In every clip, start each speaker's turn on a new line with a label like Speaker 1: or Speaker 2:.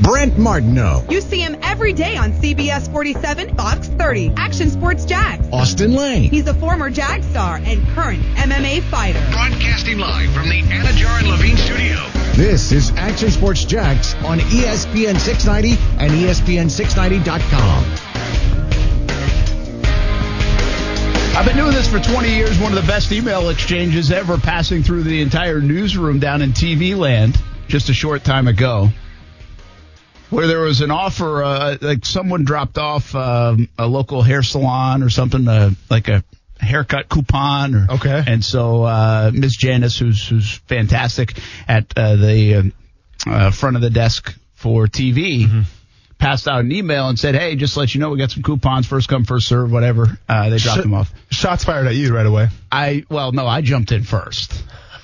Speaker 1: Brent Martineau.
Speaker 2: You see him every day on CBS 47, Fox 30, Action Sports Jax.
Speaker 1: Austin Lane.
Speaker 2: He's a former Jag star and current MMA fighter.
Speaker 3: Broadcasting live from the Anajar and Levine studio.
Speaker 1: This is Action Sports Jax on ESPN 690 and E ESPN690.com.
Speaker 4: I've been doing this for 20 years. One of the best email exchanges ever passing through the entire newsroom down in TV land just a short time ago. Where there was an offer, uh, like someone dropped off um, a local hair salon or something, uh, like a haircut coupon. Or,
Speaker 5: Okay.
Speaker 4: And so uh, Miss Janice, who's who's fantastic at uh, the um, uh, front of the desk for TV, passed out an email and said, "Hey, just to let you know, we got some coupons. First come, first serve, whatever." Uh, they dropped
Speaker 5: Sh-
Speaker 4: them off.
Speaker 5: Shots fired at you right away.
Speaker 4: I well, no, I jumped in first.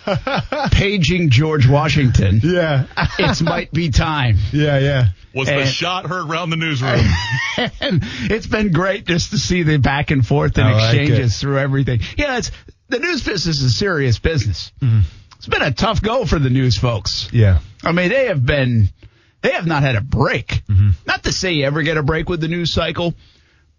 Speaker 4: Paging George Washington.
Speaker 5: Yeah.
Speaker 4: It might be time.
Speaker 5: yeah, yeah.
Speaker 6: Was the shot heard around the newsroom?
Speaker 4: and it's been great just to see the back and forth and
Speaker 5: I like
Speaker 4: exchanges
Speaker 5: it.
Speaker 4: through everything. Yeah, it's the news business is a serious business. Mm-hmm. It's been a tough go for the news folks.
Speaker 5: Yeah.
Speaker 4: I mean, they have been, they have not had a break. Mm-hmm. Not to say you ever get a break with the news cycle,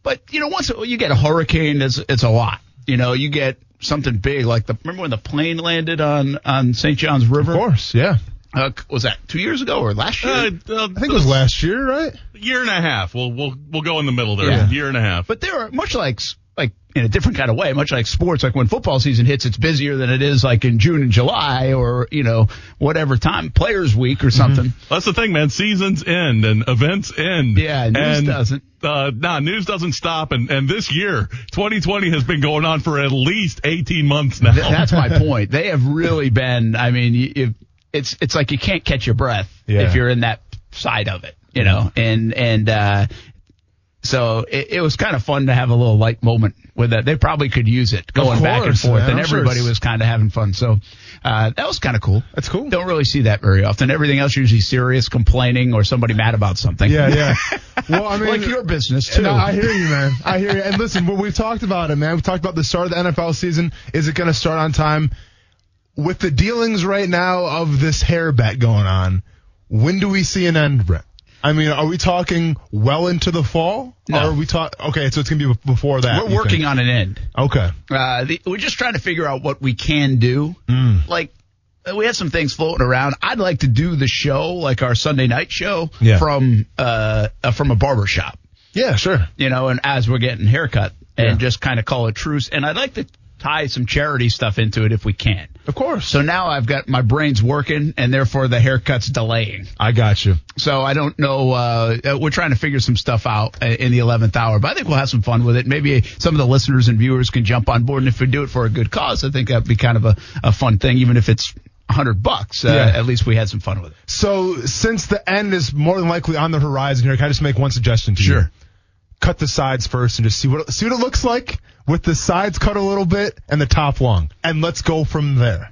Speaker 4: but you know, once you get a hurricane, it's, it's a lot. You know, you get something big like the, remember when the plane landed on, on St. John's River?
Speaker 5: Of course, yeah.
Speaker 4: Uh, was that two years ago or last year?
Speaker 6: Uh, uh,
Speaker 5: I think it was last year, right?
Speaker 6: year and a half. We'll we'll we'll go in the middle there.
Speaker 4: Yeah.
Speaker 6: Year and a half.
Speaker 4: But there are much like like in a different kind of way, much like sports. Like when football season hits, it's busier than it is like in June and July or you know whatever time Players Week or something.
Speaker 6: That's the thing, man. Seasons end and events end.
Speaker 4: Yeah, news
Speaker 6: and,
Speaker 4: doesn't.
Speaker 6: Uh, nah, news doesn't stop. And and this year, 2020 has been going on for at least 18 months now.
Speaker 4: Th- That's my point. They have really been. I mean, you, it's it's like you can't catch your breath
Speaker 5: Yeah.
Speaker 4: if you're in that side of it, you know. And and uh, so it, it was kind of fun to have a little light moment with that. They probably could use it going back and forth,
Speaker 5: man.
Speaker 4: and
Speaker 5: I'm sure
Speaker 4: everybody
Speaker 5: it's-
Speaker 4: was kind of having fun. So uh, that was kind of cool.
Speaker 5: That's cool.
Speaker 4: Don't really see that very often. Everything else usually serious, complaining, or somebody mad about something.
Speaker 5: Yeah, yeah. Well, I mean,
Speaker 4: like your business too.
Speaker 5: No, I hear you, man. I hear you. And listen, we- we've talked about it, man. We've talked about the start of the NFL season. Is it going to start on time? With the dealings right now of this hair bet going on, when do we see an end, Brett? I mean, are we talking well into the fall?
Speaker 4: No.
Speaker 5: Or are we talk? Okay, so it's going to be before that.
Speaker 4: We're working
Speaker 5: think?
Speaker 4: on an end.
Speaker 5: Okay.
Speaker 4: Uh, the, we're just trying to figure out what we can do.
Speaker 5: Mm.
Speaker 4: Like, we have some things floating around. I'd like to do the show, like our Sunday night show,
Speaker 5: Yeah.
Speaker 4: from uh, uh from a barber shop.
Speaker 5: Yeah, sure.
Speaker 4: You know, and as we're getting haircut, and
Speaker 5: Yeah.
Speaker 4: just kind of call it truce. And I'd like to tie some charity stuff into it if we can.
Speaker 5: Of course.
Speaker 4: So now I've got my brains working, and therefore the haircut's delaying.
Speaker 5: I got you.
Speaker 4: So I don't know. Uh, uh, we're trying to figure some stuff out uh, in the eleventh hour, but I think we'll have some fun with it. Maybe some of the listeners and viewers can jump on board, and if we do it for a good cause, I think that'd be kind of a, a fun thing, even if it's a hundred bucks. Uh,
Speaker 5: Yeah.
Speaker 4: At least we had some fun with it.
Speaker 5: So since the end is more than likely on the horizon here, can I just make one suggestion to you?
Speaker 4: Sure.
Speaker 5: Cut the sides first and just see what see what it looks like with the sides cut a little bit and the top long, and let's go from there.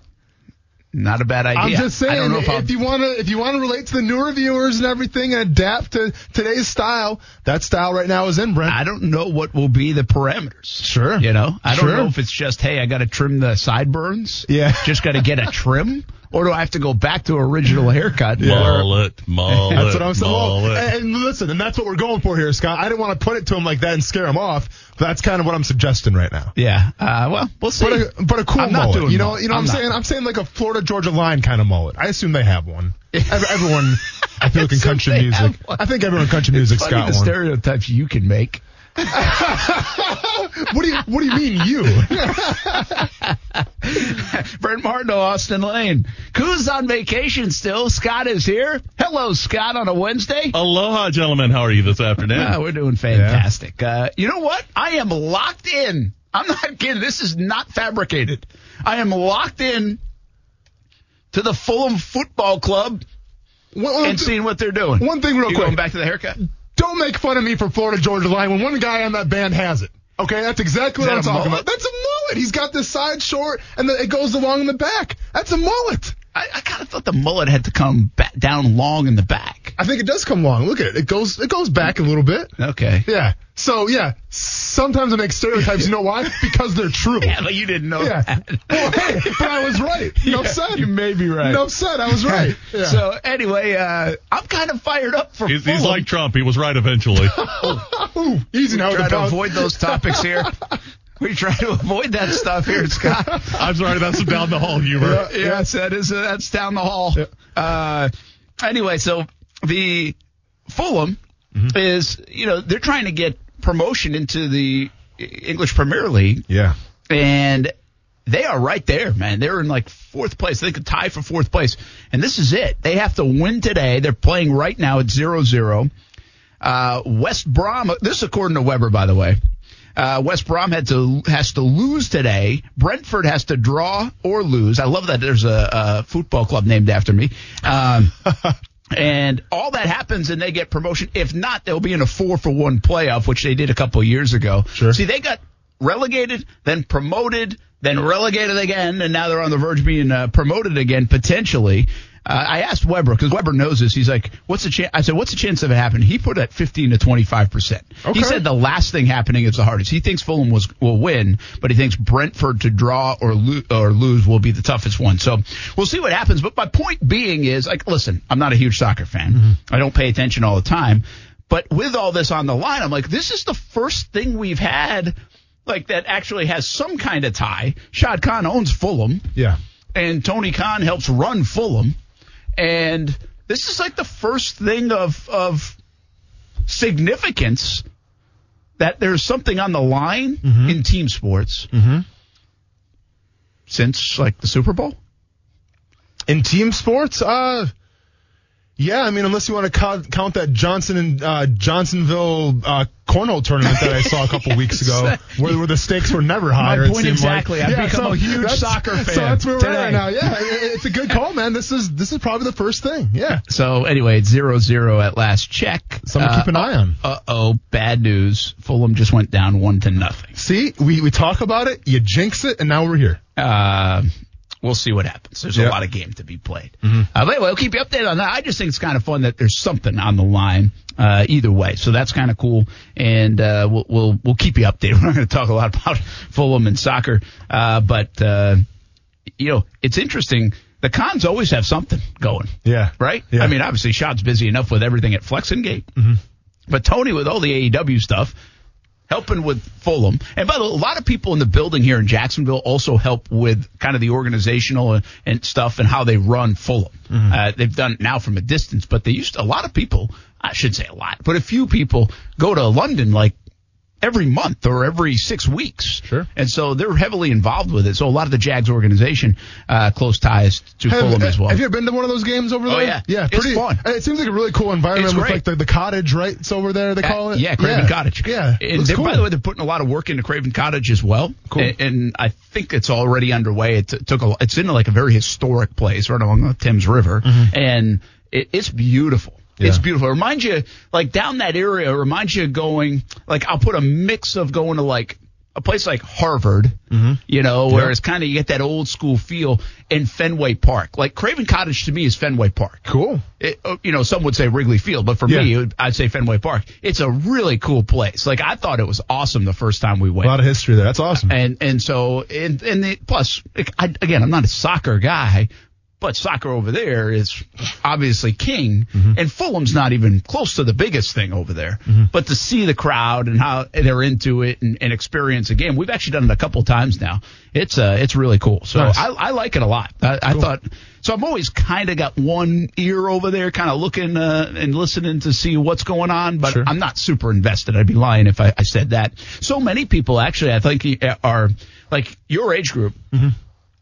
Speaker 4: Not a bad idea.
Speaker 5: I'm just saying,
Speaker 4: I don't know if,
Speaker 5: if, you want to if you want to relate to the newer viewers and everything and adapt to today's style, that style right now is in Brent.
Speaker 4: I don't know what will be the parameters.
Speaker 5: Sure.
Speaker 4: You know, I don't
Speaker 5: Sure.
Speaker 4: know if it's just, hey, I got to trim the sideburns.
Speaker 5: Yeah.
Speaker 4: Just got to get a trim, or do I have to go back to original haircut? where-
Speaker 6: Mullet, mullet,
Speaker 5: That's what I'm saying.
Speaker 6: Mullet.
Speaker 5: and, and listen, and that's what we're going for here, Scott. I didn't want to put it to him like that and scare him off. But that's kind of what I'm suggesting right now.
Speaker 4: Yeah. Uh, well, we'll see.
Speaker 5: But a, but a cool
Speaker 4: I'm not
Speaker 5: mullet. you know,
Speaker 4: mullet.
Speaker 5: you know what
Speaker 4: I'm
Speaker 5: I'm,
Speaker 4: not.
Speaker 5: saying? I'm saying like a Florida Georgia line kind of mullet. I assume they have one. Everyone, I feel like in country music. I think everyone in country music's got
Speaker 4: the
Speaker 5: one.
Speaker 4: stereotypes you can make.
Speaker 5: What do you What do you mean you?
Speaker 4: Brent Martineau, Austin Lane. Who's on vacation still? Scott is here. Hello, Scott, on a Wednesday.
Speaker 6: Aloha, gentlemen. How are you this afternoon?
Speaker 4: Ah, we're doing fantastic. Uh, you know what? I am locked in. I'm not kidding. This is not fabricated. I am locked in to the Fulham Football Club
Speaker 5: One,
Speaker 4: and seeing what they're doing.
Speaker 5: one thing real
Speaker 4: you
Speaker 5: quick.
Speaker 4: going back to the haircut?
Speaker 5: Don't make fun of me for Florida Georgia line when one guy on that band has it. Okay, that's exactly
Speaker 4: Is
Speaker 5: what I'm talking
Speaker 4: mullet?
Speaker 5: about. That's a mullet. He's got this side short and then it goes along in the back. That's a mullet.
Speaker 4: I, I kind of thought the mullet had to come back down long in the back.
Speaker 5: I think it does come long. Look at it. It goes it goes back a little bit.
Speaker 4: Okay.
Speaker 5: Yeah. So yeah, sometimes I make stereotypes. You know why? Because they're true.
Speaker 4: Yeah, but you didn't know
Speaker 5: Yeah.
Speaker 4: that.
Speaker 5: Well, hey, but I was right. No
Speaker 4: Yeah,
Speaker 5: said.
Speaker 4: you may be right.
Speaker 5: No said. I was right. Yeah.
Speaker 4: So anyway, uh, I'm kind of fired up for
Speaker 6: He's, he's like Trump. He was right eventually.
Speaker 5: Ooh, easy now.
Speaker 4: try to avoid those topics here. We try to avoid that stuff here, Scott.
Speaker 6: I'm sorry, that's some down the hall humor.
Speaker 5: Yeah.
Speaker 4: yes, that is uh, that's down the hall. Uh, anyway, so the Fulham
Speaker 5: Mm-hmm.
Speaker 4: is you know they're trying to get promotion into the English Premier League,
Speaker 5: Yeah.
Speaker 4: and they are right there, man. They're in like fourth place. They could tie for fourth place, and this is it. They have to win today. They're playing right now at zero zero. Uh, West Brom. This is according to Weber, by the way. Uh, West Brom had to has to lose today. Brentford has to draw or lose. I love that there's a, a football club named after me. Um, and all that happens and they get promotion. If not, they'll be in a four for one playoff, which they did a couple of years ago.
Speaker 5: Sure.
Speaker 4: See, they got relegated, then promoted, then relegated again, and now they're on the verge of being uh, promoted again potentially. Uh, I asked Weber because Weber knows this. He's like, "What's the chance?" I said, "What's the chance of it happening?" He put it at 15 to 25 percent. He said the last thing happening is the hardest. He thinks Fulham was will win, but he thinks Brentford to draw or lo- or lose will be the toughest one. So we'll see what happens. But my point being is, like, listen, I'm not a huge soccer fan. I don't pay attention all the time. But with all this on the line, I'm like, this is the first thing we've had like that actually has some kind of tie. Shad Khan owns Fulham
Speaker 5: Yeah.
Speaker 4: and Tony Khan helps run Fulham. And this is like the first thing of of significance that there's something on the line in team sports since like the Super Bowl.
Speaker 5: In team sports, uh, yeah. I mean, unless you want to count, count that Johnson and uh, Johnsonville uh, cornhole tournament that I saw a couple weeks ago, where, where the stakes were never higher. it
Speaker 4: point exactly.
Speaker 5: Like.
Speaker 4: I've become a huge soccer fan
Speaker 5: So that's where we're at right now. Yeah, it's a good call, man. This is this is probably the first thing. Yeah,
Speaker 4: So anyway, it's zero zero at last check.
Speaker 5: something to keep an eye on.
Speaker 4: Uh oh, bad news. Fulham just went down one to nothing.
Speaker 5: See, we we talk about it, you jinx it, and now we're here.
Speaker 4: Uh, we'll see what happens. There's
Speaker 5: Yeah.
Speaker 4: a lot of game to be played. Uh, but anyway, we'll keep you updated on that. I just think it's kind of fun that there's something on the line uh, either way. So that's kind of cool, and uh, we'll, we'll we'll keep you updated. We're not going to talk a lot about Fulham and soccer, uh, but uh, you know it's interesting. The Khans always have something going.
Speaker 5: Yeah.
Speaker 4: Right?
Speaker 5: Yeah.
Speaker 4: I mean, obviously, Shad's busy enough with everything at Flex-N-Gate. But Tony, with all the AEW stuff, helping with Fulham. And by the way, a lot of people in the building here in Jacksonville also help with kind of the organizational and, and stuff and how they run Fulham. Uh, they've done it now from a distance, but they used to, a lot of people, I should say a lot, but a few people go to London like every month or every six weeks.
Speaker 5: Sure.
Speaker 4: And so they're heavily involved with it. So a lot of the Jags organization, uh, close ties to Fulham as well.
Speaker 5: Have you ever been to one of those games over there?
Speaker 4: Oh,
Speaker 5: there?
Speaker 4: yeah.
Speaker 5: yeah,
Speaker 4: It's fun.
Speaker 5: It seems like a really cool environment with like the, the cottage, right? It's over there. They call
Speaker 4: Uh,
Speaker 5: it.
Speaker 4: Yeah, Craven Cottage.
Speaker 5: Yeah,
Speaker 4: and
Speaker 5: cool.
Speaker 4: by the way, they're putting a lot of work into Craven Cottage as well.
Speaker 5: Cool.
Speaker 4: And, and I think it's already underway. It t- took a. It's in like a very historic place right along the Thames River, and it, it's beautiful. It's beautiful. It reminds you, like down that area, it reminds you of going, like I'll put a mix of going to like a place like Harvard, you know, where
Speaker 5: Yeah.
Speaker 4: it's kind of you get that old school feel, and Fenway Park. Like Craven Cottage to me is Fenway Park.
Speaker 5: cool.
Speaker 4: It, uh, you know, some would say Wrigley Field, but for
Speaker 5: Yeah.
Speaker 4: me, would- I'd say Fenway Park. It's a really cool place. Like I thought it was awesome the first time we went.
Speaker 5: A lot of history there. That's awesome.
Speaker 4: and and so and and the, plus, I, again, I'm not a soccer guy, but soccer over there is obviously king,
Speaker 5: Mm-hmm.
Speaker 4: and Fulham's not even close to the biggest thing over there. But to see the crowd and how they're into it and, and experience a game, we've actually done it a couple times now. It's uh, it's really cool. So
Speaker 5: Nice.
Speaker 4: I, I like it a lot. I, I thought so. I'm always kind of got one ear over there, kind of looking uh, and listening to see what's going on, but
Speaker 5: Sure.
Speaker 4: I'm not super invested. I'd be lying if I, I said that. So many people actually, I think, are like your age group.
Speaker 5: Mm-hmm.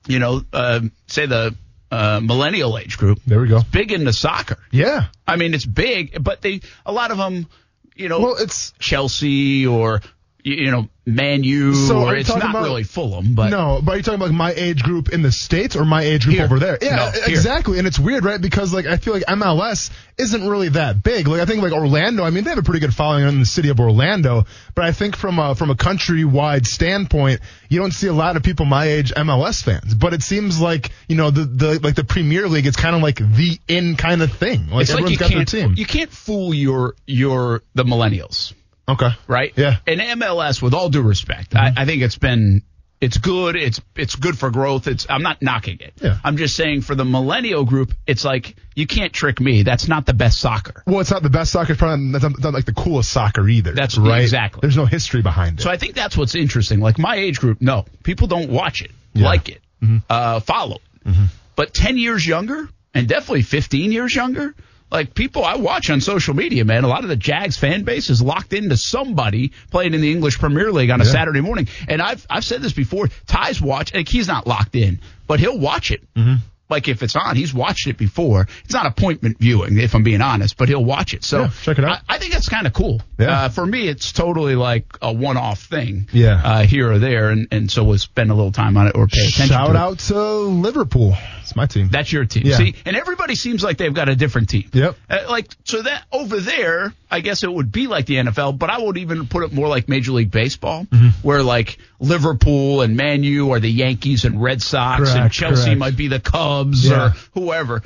Speaker 4: You know, uh, say the uh, millennial age group.
Speaker 5: There we go.
Speaker 4: Big into soccer.
Speaker 5: Yeah.
Speaker 4: I mean, it's big, but they a lot of them, you know,
Speaker 5: Well, it's
Speaker 4: Chelsea or you, you know, Man U.
Speaker 5: So
Speaker 4: or
Speaker 5: are
Speaker 4: it's
Speaker 5: talking
Speaker 4: not
Speaker 5: about-
Speaker 4: really Fulham, but
Speaker 5: no, but are you talking about my age group in the states or my age group
Speaker 4: Here.
Speaker 5: over there? Yeah,
Speaker 4: No, here.
Speaker 5: exactly. And it's weird, right? Because like I feel like MLS isn't really that big. Like I think like Orlando. I mean, they have a pretty good following in the city of Orlando, but I think from a from a countrywide standpoint, you don't see a lot of people my age MLS fans. But it seems like you know the the like the Premier League. It's kind of like the in kind of thing. Like
Speaker 4: it's like
Speaker 5: everyone's
Speaker 4: you
Speaker 5: got their
Speaker 4: can't
Speaker 5: team.
Speaker 4: you can't fool your your the millennials.
Speaker 5: Okay.
Speaker 4: right?
Speaker 5: Yeah. Mm-hmm.
Speaker 4: And MLS, with all due respect, I, I think it's been it's good. It's it's good for growth. It's I'm not knocking it.
Speaker 5: Yeah.
Speaker 4: I'm just saying for the millennial group, it's like you can't trick me. That's not the best soccer.
Speaker 5: Well, it's not the best soccer. It's probably not, not like the coolest soccer either.
Speaker 4: That's-
Speaker 5: right.
Speaker 4: exactly.
Speaker 5: There's no history behind it.
Speaker 4: So I think that's what's interesting. Like my age group, no, people don't watch it,
Speaker 5: Yeah.
Speaker 4: like it, uh, follow it. But 10 years younger, and definitely 15 years younger, like people I watch on social media, man, a lot of the Jags fan base is locked into somebody playing in the English Premier League on a
Speaker 5: Yeah.
Speaker 4: Saturday morning. And I've I've said this before. Ty's watch, like he's not locked in, but he'll watch it. Mm-hmm. Like if it's on, he's watched it before. It's not appointment viewing, if I'm being honest, but he'll watch it. So
Speaker 5: Yeah, check it out.
Speaker 4: I, I think that's kind of cool.
Speaker 5: Yeah.
Speaker 4: Uh, for me, it's totally like a one-off thing.
Speaker 5: Yeah.
Speaker 4: Uh, here or there, and, and so we'll spend a little time on it or pay attention.
Speaker 5: Shout
Speaker 4: to it.
Speaker 5: out to Liverpool. It's my team.
Speaker 4: That's your team.
Speaker 5: Yeah.
Speaker 4: See, and everybody seems like they've got a different team.
Speaker 5: Yep.
Speaker 4: Uh, like so that over there, I guess it would be like the NFL, but I would even put it more like Major League Baseball,
Speaker 5: Mm-hmm.
Speaker 4: where like Liverpool and Man U are the Yankees and Red Sox, and Chelsea
Speaker 5: correct.
Speaker 4: might be the Cubs
Speaker 5: Yeah.
Speaker 4: or whoever.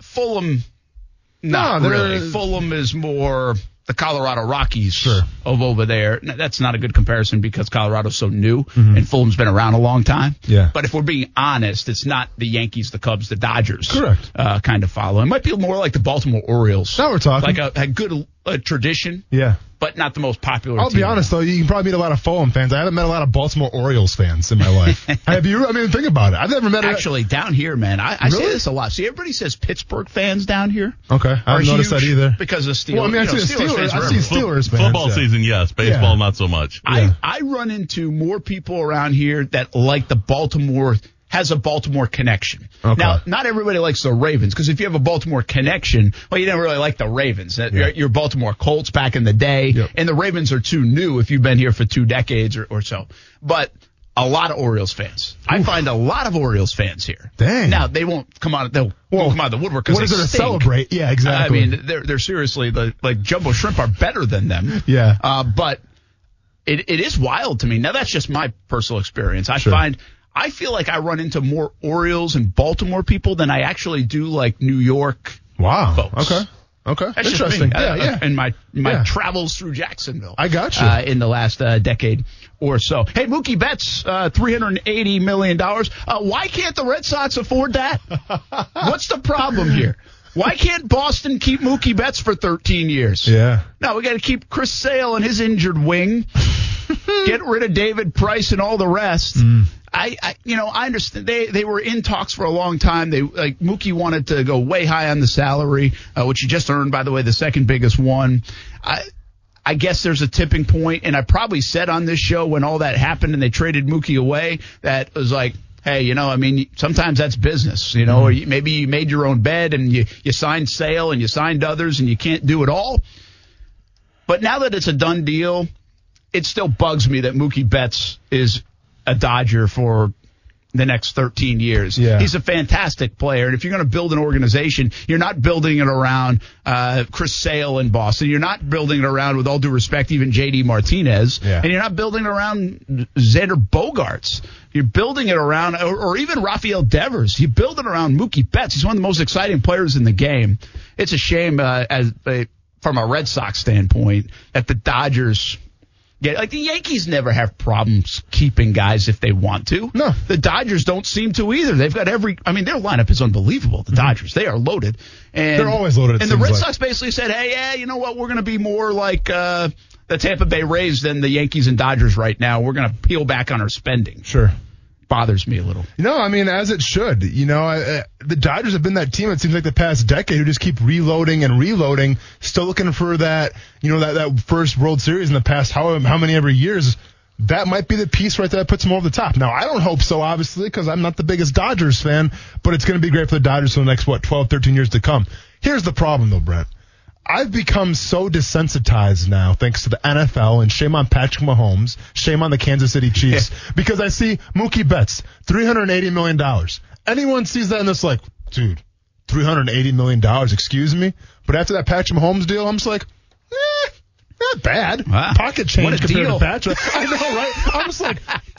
Speaker 4: Fulham, not
Speaker 5: No,
Speaker 4: really. Fulham is more the Colorado Rockies
Speaker 5: Sure.
Speaker 4: of over there. Now, That's not a good comparison because Colorado's so new and Fulham's been around a long time.
Speaker 5: Mm-hmm. Yeah.
Speaker 4: But if we're being honest, it's not the Yankees, the Cubs, the Dodgers.
Speaker 5: Correct.
Speaker 4: Uh, kind of follow. It might be more like the Baltimore Orioles.
Speaker 5: Now we're talking.
Speaker 4: Like a, a good uh, tradition,
Speaker 5: yeah.
Speaker 4: but not the most popular.
Speaker 5: I'll be
Speaker 4: team.
Speaker 5: honest though, you can probably meet a lot of Fulham fans. I haven't met a lot of Baltimore Orioles fans in my life. Have you? I mean, think about it. I've never met. a-
Speaker 4: Actually, down here, man, I, I say this a lot. See, everybody says Pittsburgh fans down here.
Speaker 5: Okay, I haven't noticed that either.
Speaker 4: Because of Steelers.
Speaker 5: Well, I mean, I
Speaker 4: you know,
Speaker 5: see the
Speaker 4: Steelers
Speaker 5: Steelers.
Speaker 4: fans
Speaker 5: I
Speaker 4: forever.
Speaker 5: see Steelers fans.
Speaker 6: Football
Speaker 5: yeah.
Speaker 6: season, yes. Baseball,
Speaker 5: Yeah.
Speaker 6: not so much.
Speaker 5: Yeah.
Speaker 4: I, I run into more people around here that like the Baltimore has a Baltimore connection.
Speaker 5: Okay.
Speaker 4: Now, not everybody likes the Ravens because if you have a Baltimore connection, well, you don't really like the Ravens. Uh, Your, Baltimore Colts back in the day,
Speaker 5: Yep.
Speaker 4: and the Ravens are too new if you've been here for two decades or, or so. But a lot of Orioles fans. I find a lot of Orioles fans here.
Speaker 5: Dang.
Speaker 4: Now they won't come out. They'll
Speaker 5: Well,
Speaker 4: won't come out of the woodwork because
Speaker 5: what is there to celebrate? Yeah, exactly.
Speaker 4: I mean, they're they're seriously the like jumbo shrimp are better than them.
Speaker 5: Yeah.
Speaker 4: Uh, but it, it is wild to me. Now that's just my personal experience. I
Speaker 5: Sure.
Speaker 4: find I feel like I run into more Orioles and Baltimore people than I actually do like New York.
Speaker 5: Wow.
Speaker 4: folks.
Speaker 5: Okay. Okay.
Speaker 4: That's
Speaker 5: Interesting. Yeah,
Speaker 4: Uh,
Speaker 5: yeah.
Speaker 4: And my my
Speaker 5: Yeah.
Speaker 4: travels through Jacksonville.
Speaker 5: I got you.
Speaker 4: Uh, in the last uh, decade or so. Hey, Mookie Betts, uh, three hundred eighty million dollars. Uh, why can't the Red Sox afford that? What's the problem here? Why can't Boston keep Mookie Betts for thirteen years?
Speaker 5: yeah.
Speaker 4: No, we got to keep Chris Sale and his injured wing. Get rid of David Price and all the rest. I, I, you know, I understand they they were in talks for a long time. They like Mookie wanted to go way high on the salary, uh, which he just earned, by the way, the second biggest one. I. I guess there's a tipping point, and I probably said on this show when all that happened and they traded Mookie away that was like, hey, you know, I mean, sometimes that's business, you know, or you, maybe you made your own bed and you, you signed Sale and you signed others and you can't do it all. But now that it's a done deal, it still bugs me that Mookie Betts is a Dodger for the next 13 years.
Speaker 5: Yeah.
Speaker 4: He's a fantastic player. And if you're going to build an organization, you're not building it around uh, Chris Sale in Boston. You're not building it around, with all due respect, even J.D. Martinez.
Speaker 5: Yeah.
Speaker 4: And you're not building it around Xander Bogaerts. You're building it around, or, or even Rafael Devers. You build it around Mookie Betts. He's one of the most exciting players in the game. It's a shame, uh, as a, from a Red Sox standpoint, that the Dodgers get like the Yankees never have problems keeping guys if they want to.
Speaker 5: No.
Speaker 4: the Dodgers don't seem to either. They've got every. I mean, their lineup is unbelievable. The Dodgers, they are loaded, and
Speaker 5: Mm-hmm. They're always loaded,
Speaker 4: And the Red
Speaker 5: like.
Speaker 4: Sox basically said, "Hey, yeah, you know what? We're going to be more like." uh the Tampa Bay Rays than the Yankees and Dodgers right now. We're going to peel back on our spending.
Speaker 5: Sure.
Speaker 4: Bothers me a little.
Speaker 5: No, I mean, as it should. You know, I, I, the Dodgers have been that team, it seems like the past decade, who just keep reloading and reloading, still looking for that, you know, that, that first World Series in the past, how, how many ever years. That might be the piece right there that puts them over the top. Now, I don't hope so, obviously, because I'm not the biggest Dodgers fan, but it's going to be great for the Dodgers for the next, what, 12, 13 years to come. Here's the problem, though, Brent. I've become so desensitized now, thanks to the NFL, and shame on Patrick Mahomes, shame on the Kansas City Chiefs, because I see Mookie Betts, $380 million. Anyone sees that and it's like, dude, $380 million, excuse me? But after that Patrick Mahomes deal, I'm just like, eh, not bad.
Speaker 4: Wow.
Speaker 5: Pocket change compared
Speaker 4: deal.
Speaker 5: to Patrick. I know, right? I'm just like,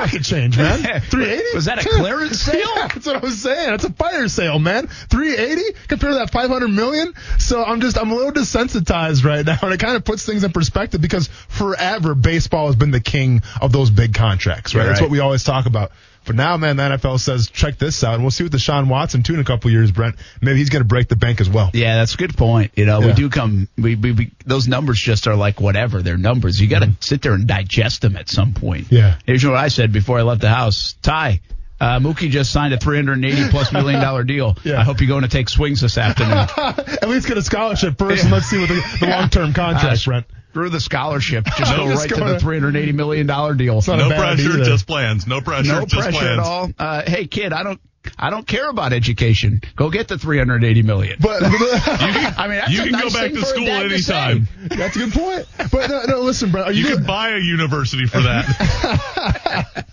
Speaker 5: pocket change, man. 380?
Speaker 4: Was that a clearance sale?
Speaker 5: Yeah, that's what I was saying. That's a fire sale, man. 380 compared to that 500 million. So I'm just, I'm a little desensitized right now, and it kind of puts things in perspective because forever baseball has been the king of those big contracts, right?
Speaker 4: You're
Speaker 5: That's what we always talk about. But now, man, the NFL says, check this out, and we'll see what Deshaun Watson too in a couple years, Brent. Maybe he's going to break the bank as well.
Speaker 4: Yeah, that's a good point. You know, we do come. We, we, we those numbers just are like whatever. They're numbers. You got to sit there and digest them at some point.
Speaker 5: Mm-hmm. Yeah.
Speaker 4: Here's what I said before I left the house. Ty, uh, Mookie just signed a 380 plus million dollar deal.
Speaker 5: Yeah.
Speaker 4: I hope you're going to take swings this afternoon.
Speaker 5: At least get a scholarship first, and let's see what the, the long-term contract, Brent.
Speaker 4: Through the scholarship, just go
Speaker 5: Just
Speaker 4: right
Speaker 5: go
Speaker 4: to the 380 million dollar deal.
Speaker 6: No pressure,
Speaker 5: either.
Speaker 6: just plans. No pressure,
Speaker 4: No
Speaker 6: just
Speaker 4: pressure
Speaker 6: plans.
Speaker 4: at all. Uh, hey kid, I don't. I don't care about education. Go get the 380 million.
Speaker 5: But
Speaker 4: I mean, that's
Speaker 6: you
Speaker 4: a
Speaker 6: can
Speaker 4: nice
Speaker 6: go back to school
Speaker 4: dad to
Speaker 6: anytime.
Speaker 5: that's a good point. But no, no listen, Brent, are you,
Speaker 6: You could buy a university for that.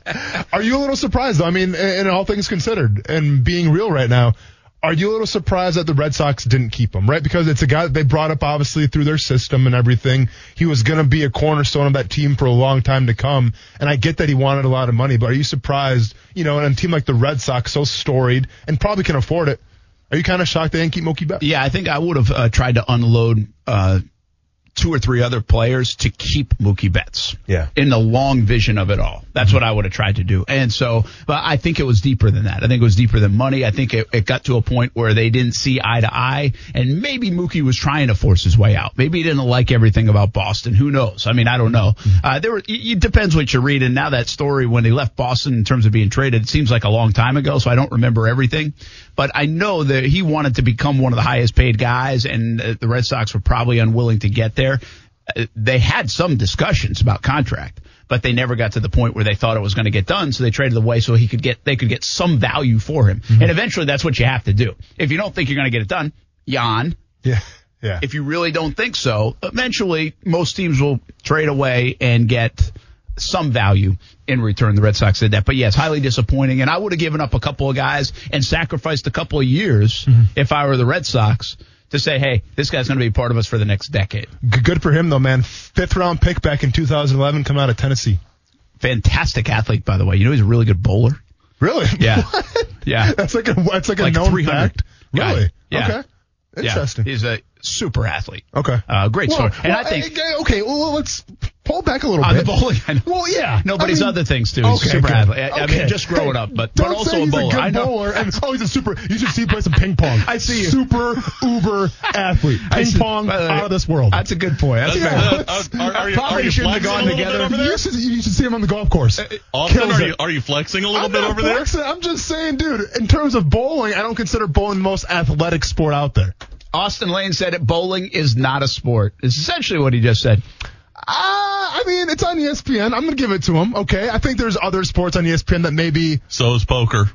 Speaker 5: Are you a little surprised though? I mean, in in all things considered, and being real right now, are you a little surprised that the Red Sox didn't keep him? Right, because it's a guy that they brought up obviously through their system and everything. He was going to be a cornerstone of that team for a long time to come. And I get that he wanted a lot of money, but are you surprised? You know, and a team like the Red Sox, so storied and probably can afford it. Are you kind of shocked they didn't keep Mookie Betts?
Speaker 4: Yeah, I think I would have uh, tried to unload uh, two or three other players to keep Mookie Betts.
Speaker 5: Yeah.
Speaker 4: In the long vision of it all. That's what I would have tried to do. And so, but I think it was deeper than that. I think it was deeper than money. I think it, it got to a point where they didn't see eye to eye and maybe Mookie was trying to force his way out. Maybe he didn't like everything about Boston. Who knows? I mean, I don't know. Uh, there were, it, it depends what you read. And now that story when he left Boston in terms of being traded, it seems like a long time ago. So I don't remember everything, but I know that he wanted to become one of the highest paid guys and uh, the Red Sox were probably unwilling to get there uh, they had some discussions about contract, but they never got to the point where they thought it was going to get done. So they traded away so he could get, they could get some value for him. And eventually that's what you have to do. If you don't think you're going to get it done, Jan,
Speaker 5: Yeah. Yeah.
Speaker 4: if you really don't think so, eventually most teams will trade away and get some value in return. The Red Sox did that. But yes, highly disappointing. And I would have given up a couple of guys and sacrificed a couple of years if I were the Red Sox to say, hey, this guy's going to be part of us for the next decade.
Speaker 5: Good for him though, man. Fifth round pick back in 2011, come out of Tennessee.
Speaker 4: Fantastic athlete, by the way. You know he's a really good bowler.
Speaker 5: Really?
Speaker 4: Yeah.
Speaker 5: What?
Speaker 4: Yeah.
Speaker 5: That's like a that's like a
Speaker 4: Like
Speaker 5: known fact.
Speaker 4: guy.
Speaker 5: Really?
Speaker 4: Yeah.
Speaker 5: Okay. Interesting.
Speaker 4: Yeah. He's a super athlete.
Speaker 5: Okay.
Speaker 4: Uh, great
Speaker 5: Well,
Speaker 4: story. And
Speaker 5: well,
Speaker 4: I think
Speaker 5: okay. Well, let's pull back a little
Speaker 4: on the
Speaker 5: bit.
Speaker 4: bowling, I know.
Speaker 5: Well, yeah.
Speaker 4: No, but
Speaker 5: I
Speaker 4: his
Speaker 5: mean-
Speaker 4: other things too. He's
Speaker 5: Okay,
Speaker 4: super
Speaker 5: good.
Speaker 4: athlete. I, I
Speaker 5: Okay.
Speaker 4: mean, just growing
Speaker 5: Hey,
Speaker 4: up, but
Speaker 5: don't
Speaker 4: but also
Speaker 5: say
Speaker 4: a
Speaker 5: he's
Speaker 4: bowler.
Speaker 5: a good
Speaker 4: I know.
Speaker 5: bowler. And, oh, he's a super. You should see him play some ping pong.
Speaker 4: I see you.
Speaker 5: Super uber athlete.
Speaker 4: I
Speaker 5: Ping
Speaker 4: see-
Speaker 5: pong
Speaker 4: by the way,
Speaker 5: out of this world.
Speaker 4: That's a good point. That's
Speaker 6: That's-
Speaker 4: fair.
Speaker 6: uh, uh, are, are you,
Speaker 4: Probably
Speaker 6: are you
Speaker 4: shouldn't have
Speaker 6: flexing
Speaker 4: gone
Speaker 6: a little
Speaker 4: together.
Speaker 6: bit over there?
Speaker 5: You should, you should see him on the golf course.
Speaker 6: Austin, are you are you flexing a little
Speaker 5: I'm
Speaker 6: bit
Speaker 5: not
Speaker 6: over there?
Speaker 5: I'm just saying, dude. In terms of bowling, I don't consider bowling the most athletic sport out there.
Speaker 4: Austin Lane said it. Bowling is not a sport. It's essentially what he just said.
Speaker 5: Ah, I mean, it's on ESPN. I'm gonna give it to him. Okay, I think there's other sports on ESPN that maybe.
Speaker 6: So is poker.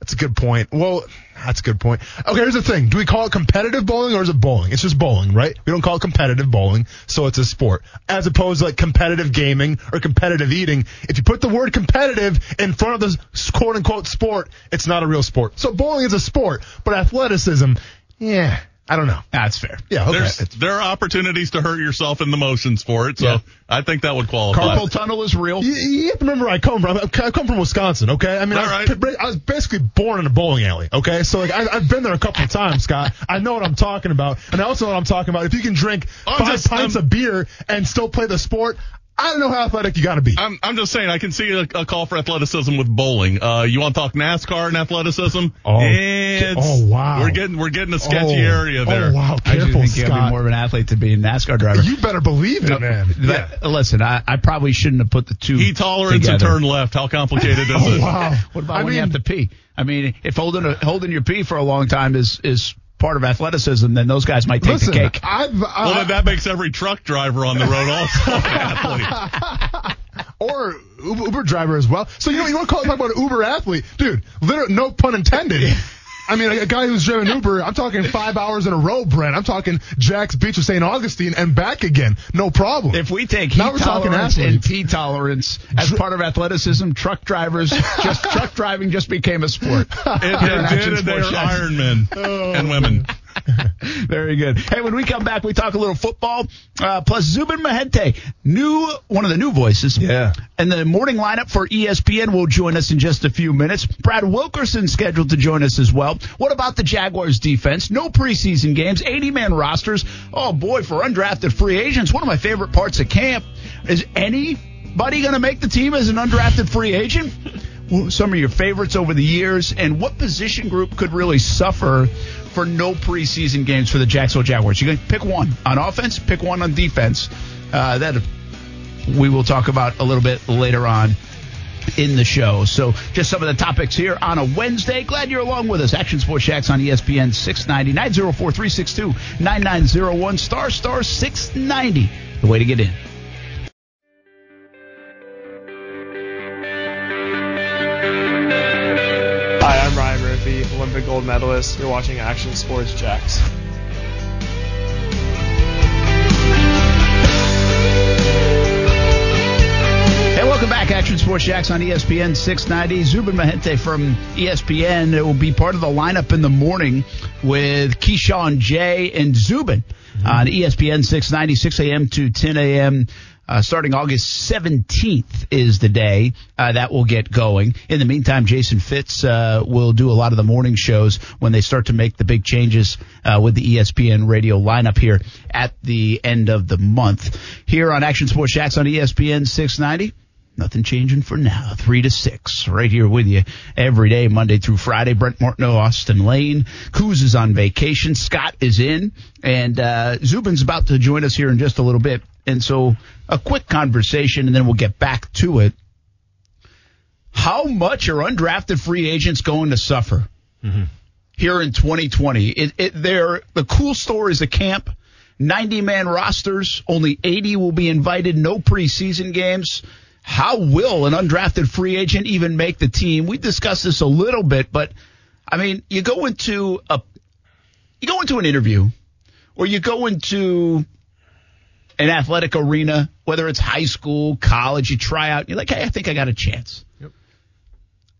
Speaker 5: That's a good point. Well, that's a good point. Okay, here's the thing. Do we call it competitive bowling or is it bowling? It's just bowling, right? We don't call it competitive bowling, so it's a sport. As opposed to like competitive gaming or competitive eating. If you put the word competitive in front of the quote unquote sport, it's not a real sport. So bowling is a sport, but athleticism, yeah, I don't know.
Speaker 4: That's fair.
Speaker 5: Yeah, okay.
Speaker 6: There's there are opportunities to hurt yourself in the motions for it, so
Speaker 4: Yeah.
Speaker 6: I think that would qualify.
Speaker 4: Carpal tunnel is real.
Speaker 5: You, you remember I come from. I come from Wisconsin, okay? I mean, I was,
Speaker 6: All right.
Speaker 5: I was basically born in a bowling alley, okay? So, like, I, I've been there a couple of times, Scott. I know what I'm talking about. And I also know what I'm talking about. If you can drink
Speaker 6: I'm
Speaker 5: five
Speaker 6: just-
Speaker 5: pints
Speaker 6: I'm-
Speaker 5: of beer and still play the sport, I don't know how athletic you got to be.
Speaker 6: I'm I'm just saying I can see a, a call for athleticism with bowling. Uh, you want to talk NASCAR and athleticism?
Speaker 5: Oh,
Speaker 6: It's-
Speaker 5: oh, wow.
Speaker 6: We're getting we're getting a sketchy
Speaker 5: Oh,
Speaker 6: area there.
Speaker 5: Oh, wow.
Speaker 4: I do
Speaker 5: Careful,
Speaker 4: think you got be
Speaker 5: Scott.
Speaker 4: more of an athlete to be a NASCAR driver.
Speaker 5: You better believe it, man.
Speaker 4: But, Listen, I, I probably shouldn't have put the two.
Speaker 6: Heat tolerance and turn left. How complicated is
Speaker 5: Oh,
Speaker 6: it?
Speaker 5: wow.
Speaker 4: What about
Speaker 5: I
Speaker 4: when
Speaker 5: mean,
Speaker 4: you have to pee? I mean, if holding a, holding your pee for a long time is is part of athleticism, then those guys might take
Speaker 5: listen,
Speaker 4: the cake.
Speaker 5: I've, I,
Speaker 6: Well, then that makes every truck driver on the road also an athlete.
Speaker 5: or Uber, Uber driver as well. So you know you want to call talk about an Uber athlete, dude? Literally, no pun intended. I mean, a, a guy who's driven Uber, I'm talking five hours in a row, Brent. I'm talking Jax Beach of St. Augustine and back again. No problem.
Speaker 4: If we take heat
Speaker 5: Now we're talking
Speaker 4: tolerance and
Speaker 5: athletes.
Speaker 4: pee tolerance as part of athleticism, truck drivers just truck driving just became a sport.
Speaker 6: It, it did, and they're
Speaker 4: Sports Jax.
Speaker 6: Iron Men oh, and women.
Speaker 4: Very good. Hey, when we come back, we talk a little football. Uh, plus Zubin Mehenti, new one of the new voices.
Speaker 5: Yeah.
Speaker 4: And the morning lineup for ESPN will join us in just a few minutes. Brad Wilkerson scheduled to join us as well. What about the Jaguars defense? No preseason games, 80 man rosters. Oh boy, for undrafted free agents, one of my favorite parts of camp is anybody going to make the team as an undrafted free agent? Some of your favorites over the years, and what position group could really suffer for no preseason games for the Jacksonville Jaguars? Going to pick one on offense, pick one on defense. Uh, that we will talk about a little bit later on in the show. So just some of the topics here on a Wednesday. Glad you're along with us. Action Sports Jax on ESPN 690 904 362 9901 star star 690. The way to get in.
Speaker 7: Gold medalist. You're watching Action Sports Jax.
Speaker 4: Hey, welcome back, Action Sports Jax on ESPN 690. Zubin Mehenti from ESPN it will be part of the lineup in the morning with Keyshawn J and Zubin mm-hmm. on E ESPN 690, 6 a.m. to 10 a.m. Uh, starting August 17th is the day uh, that will get going. In the meantime, Jason Fitz uh, will do a lot of the morning shows when they start to make the big changes uh, with the ESPN radio lineup here at the end of the month. Here on Action Sports Jax on ESPN 690. Nothing changing for now. Three to six, right here with you every day, Monday through Friday. Brent Martineau, Austin Lane. Coos is on vacation. Scott is in. And uh, Zubin's about to join us here in just a little bit. And so a quick conversation, and then we'll get back to it. How much are undrafted free agents going to suffer mm-hmm. here in 2020? It, it, they're the cool stories of camp. 90 man rosters, only 80 will be invited, no preseason games. How will an undrafted free agent even make the team? We discussed this a little bit, but I mean, you go into a you go into an interview or you go into an athletic arena, whether it's high school, college, you try out, you're like, hey, I think I got a chance.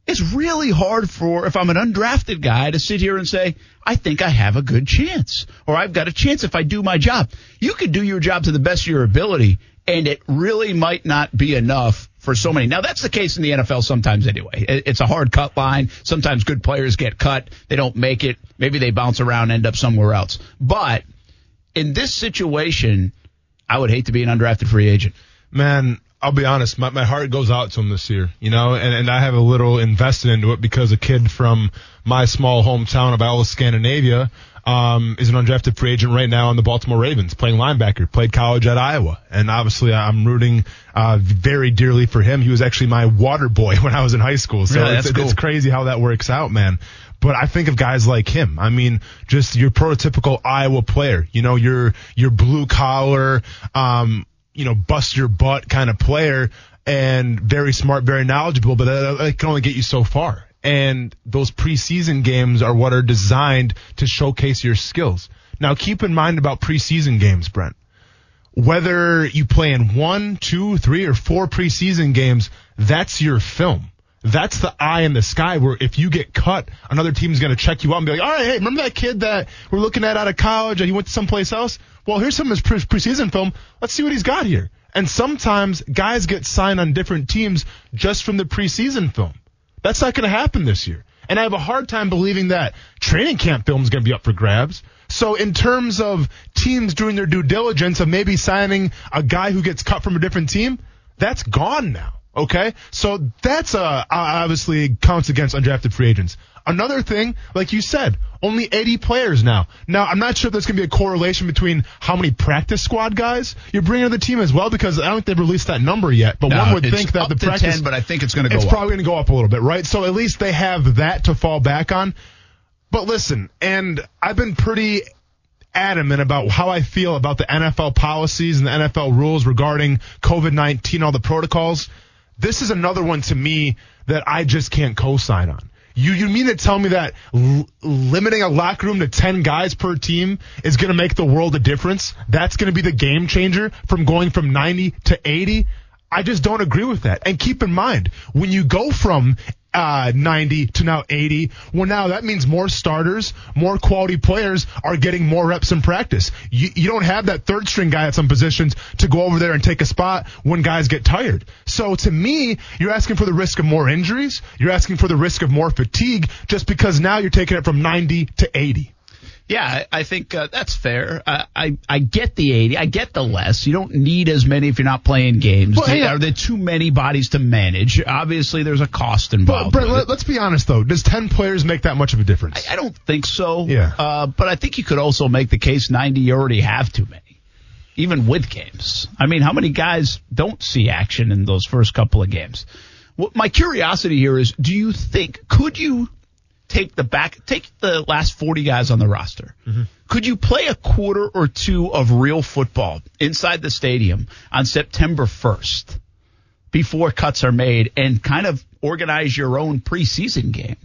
Speaker 4: It's really hard for, if I'm an undrafted guy, to sit here and say, I think I have a good chance, or I've got a chance if I do my job. You could do your job to the best of your ability, and it really might not be enough for so many. Now, that's the case in the NFL sometimes anyway. It's a hard cut line. Sometimes good players get cut. They don't make it. Maybe they bounce around, end up somewhere else. But in this situation, I would hate to be an undrafted free agent.
Speaker 5: man, I'll be honest, my, my heart goes out to him this year, you know, and, and I have a little invested into it because a kid from my small hometown of Iola, Scandinavia, um, is an undrafted free agent right now on the Baltimore Ravens, playing linebacker, played college at Iowa. And obviously I'm rooting, uh, very dearly for him. He was actually my water boy when I was in high school. So
Speaker 4: Really?
Speaker 5: it's,
Speaker 4: That's
Speaker 5: it's crazy how that works out, man. But I think of guys like him. I mean, just your prototypical Iowa player. You know, your your blue collar, um, you know, bust your butt kind of player, and very smart, very knowledgeable. But that, that can only get you so far. And those preseason games are what are designed to showcase your skills. Now, keep in mind about preseason games, Brent whether you play in one, two, three, or four preseason games, that's your film. That's the eye in the sky where if you get cut, another team's going to check you out and be like, all right, hey, remember that kid that we're looking at out of college and he went to someplace else? Well, here's some of his pre- preseason film. Let's see what he's got here. And sometimes guys get signed on different teams just from the preseason film. That's not going to happen this year. And I have a hard time believing that training camp film is going to be up for grabs. So in terms of teams doing their due diligence of maybe signing a guy who gets cut from a different team, that's gone now. Okay. So that's, uh, obviously counts against undrafted free agents. Another thing, like you said, only 80 players now. Now, I'm not sure if there's going to be a correlation between how many practice squad guys you're bringing to the team as well, because I don't think they've released that number yet. But one would think that the practice
Speaker 4: 10, but I think it's going to go
Speaker 5: it's
Speaker 4: up.
Speaker 5: probably going to go up a little bit, right? So at least they have that to fall back on. But listen, and I've been pretty adamant about how I feel about the NFL policies and the NFL rules regarding COVID-19, all the protocols. This is another one to me that I just can't co-sign on. You you mean to tell me that l- limiting a locker room to 10 guys per team is going to make the world a difference? That's going to be the game changer from going from 90 to 80? I just don't agree with that. And keep in mind, when you go from uh, 90 to now 80. Well, now that means more starters, more quality players are getting more reps in practice. You, you don't have that third string guy at some positions to go over there and take a spot when guys get tired. So to me, you're asking for the risk of more injuries. You're asking for the risk of more fatigue just because now you're taking it from 90 to 80.
Speaker 4: Yeah, I, I think uh, that's fair. Uh, I I get the eighty. I get the less. You don't need as many if you're not playing games.
Speaker 5: Well, yeah.
Speaker 4: Are there too many bodies to manage? Obviously, there's a cost
Speaker 5: But
Speaker 4: involved.
Speaker 5: Brett,
Speaker 4: with
Speaker 5: let,
Speaker 4: it.
Speaker 5: let's be honest though. Does 10 players make that much of a difference?
Speaker 4: I don't think so.
Speaker 5: Yeah.
Speaker 4: Uh, but I think you could also make the case 90 you already have too many, even with games. I mean, how many guys don't see action in those first couple of games? What my curiosity here is, do you think could you take the back, take the last 40 guys on the roster? Mm-hmm. Could you play a quarter or two of real football inside the stadium on September 1st? before cuts are made and kind of organize your own preseason game?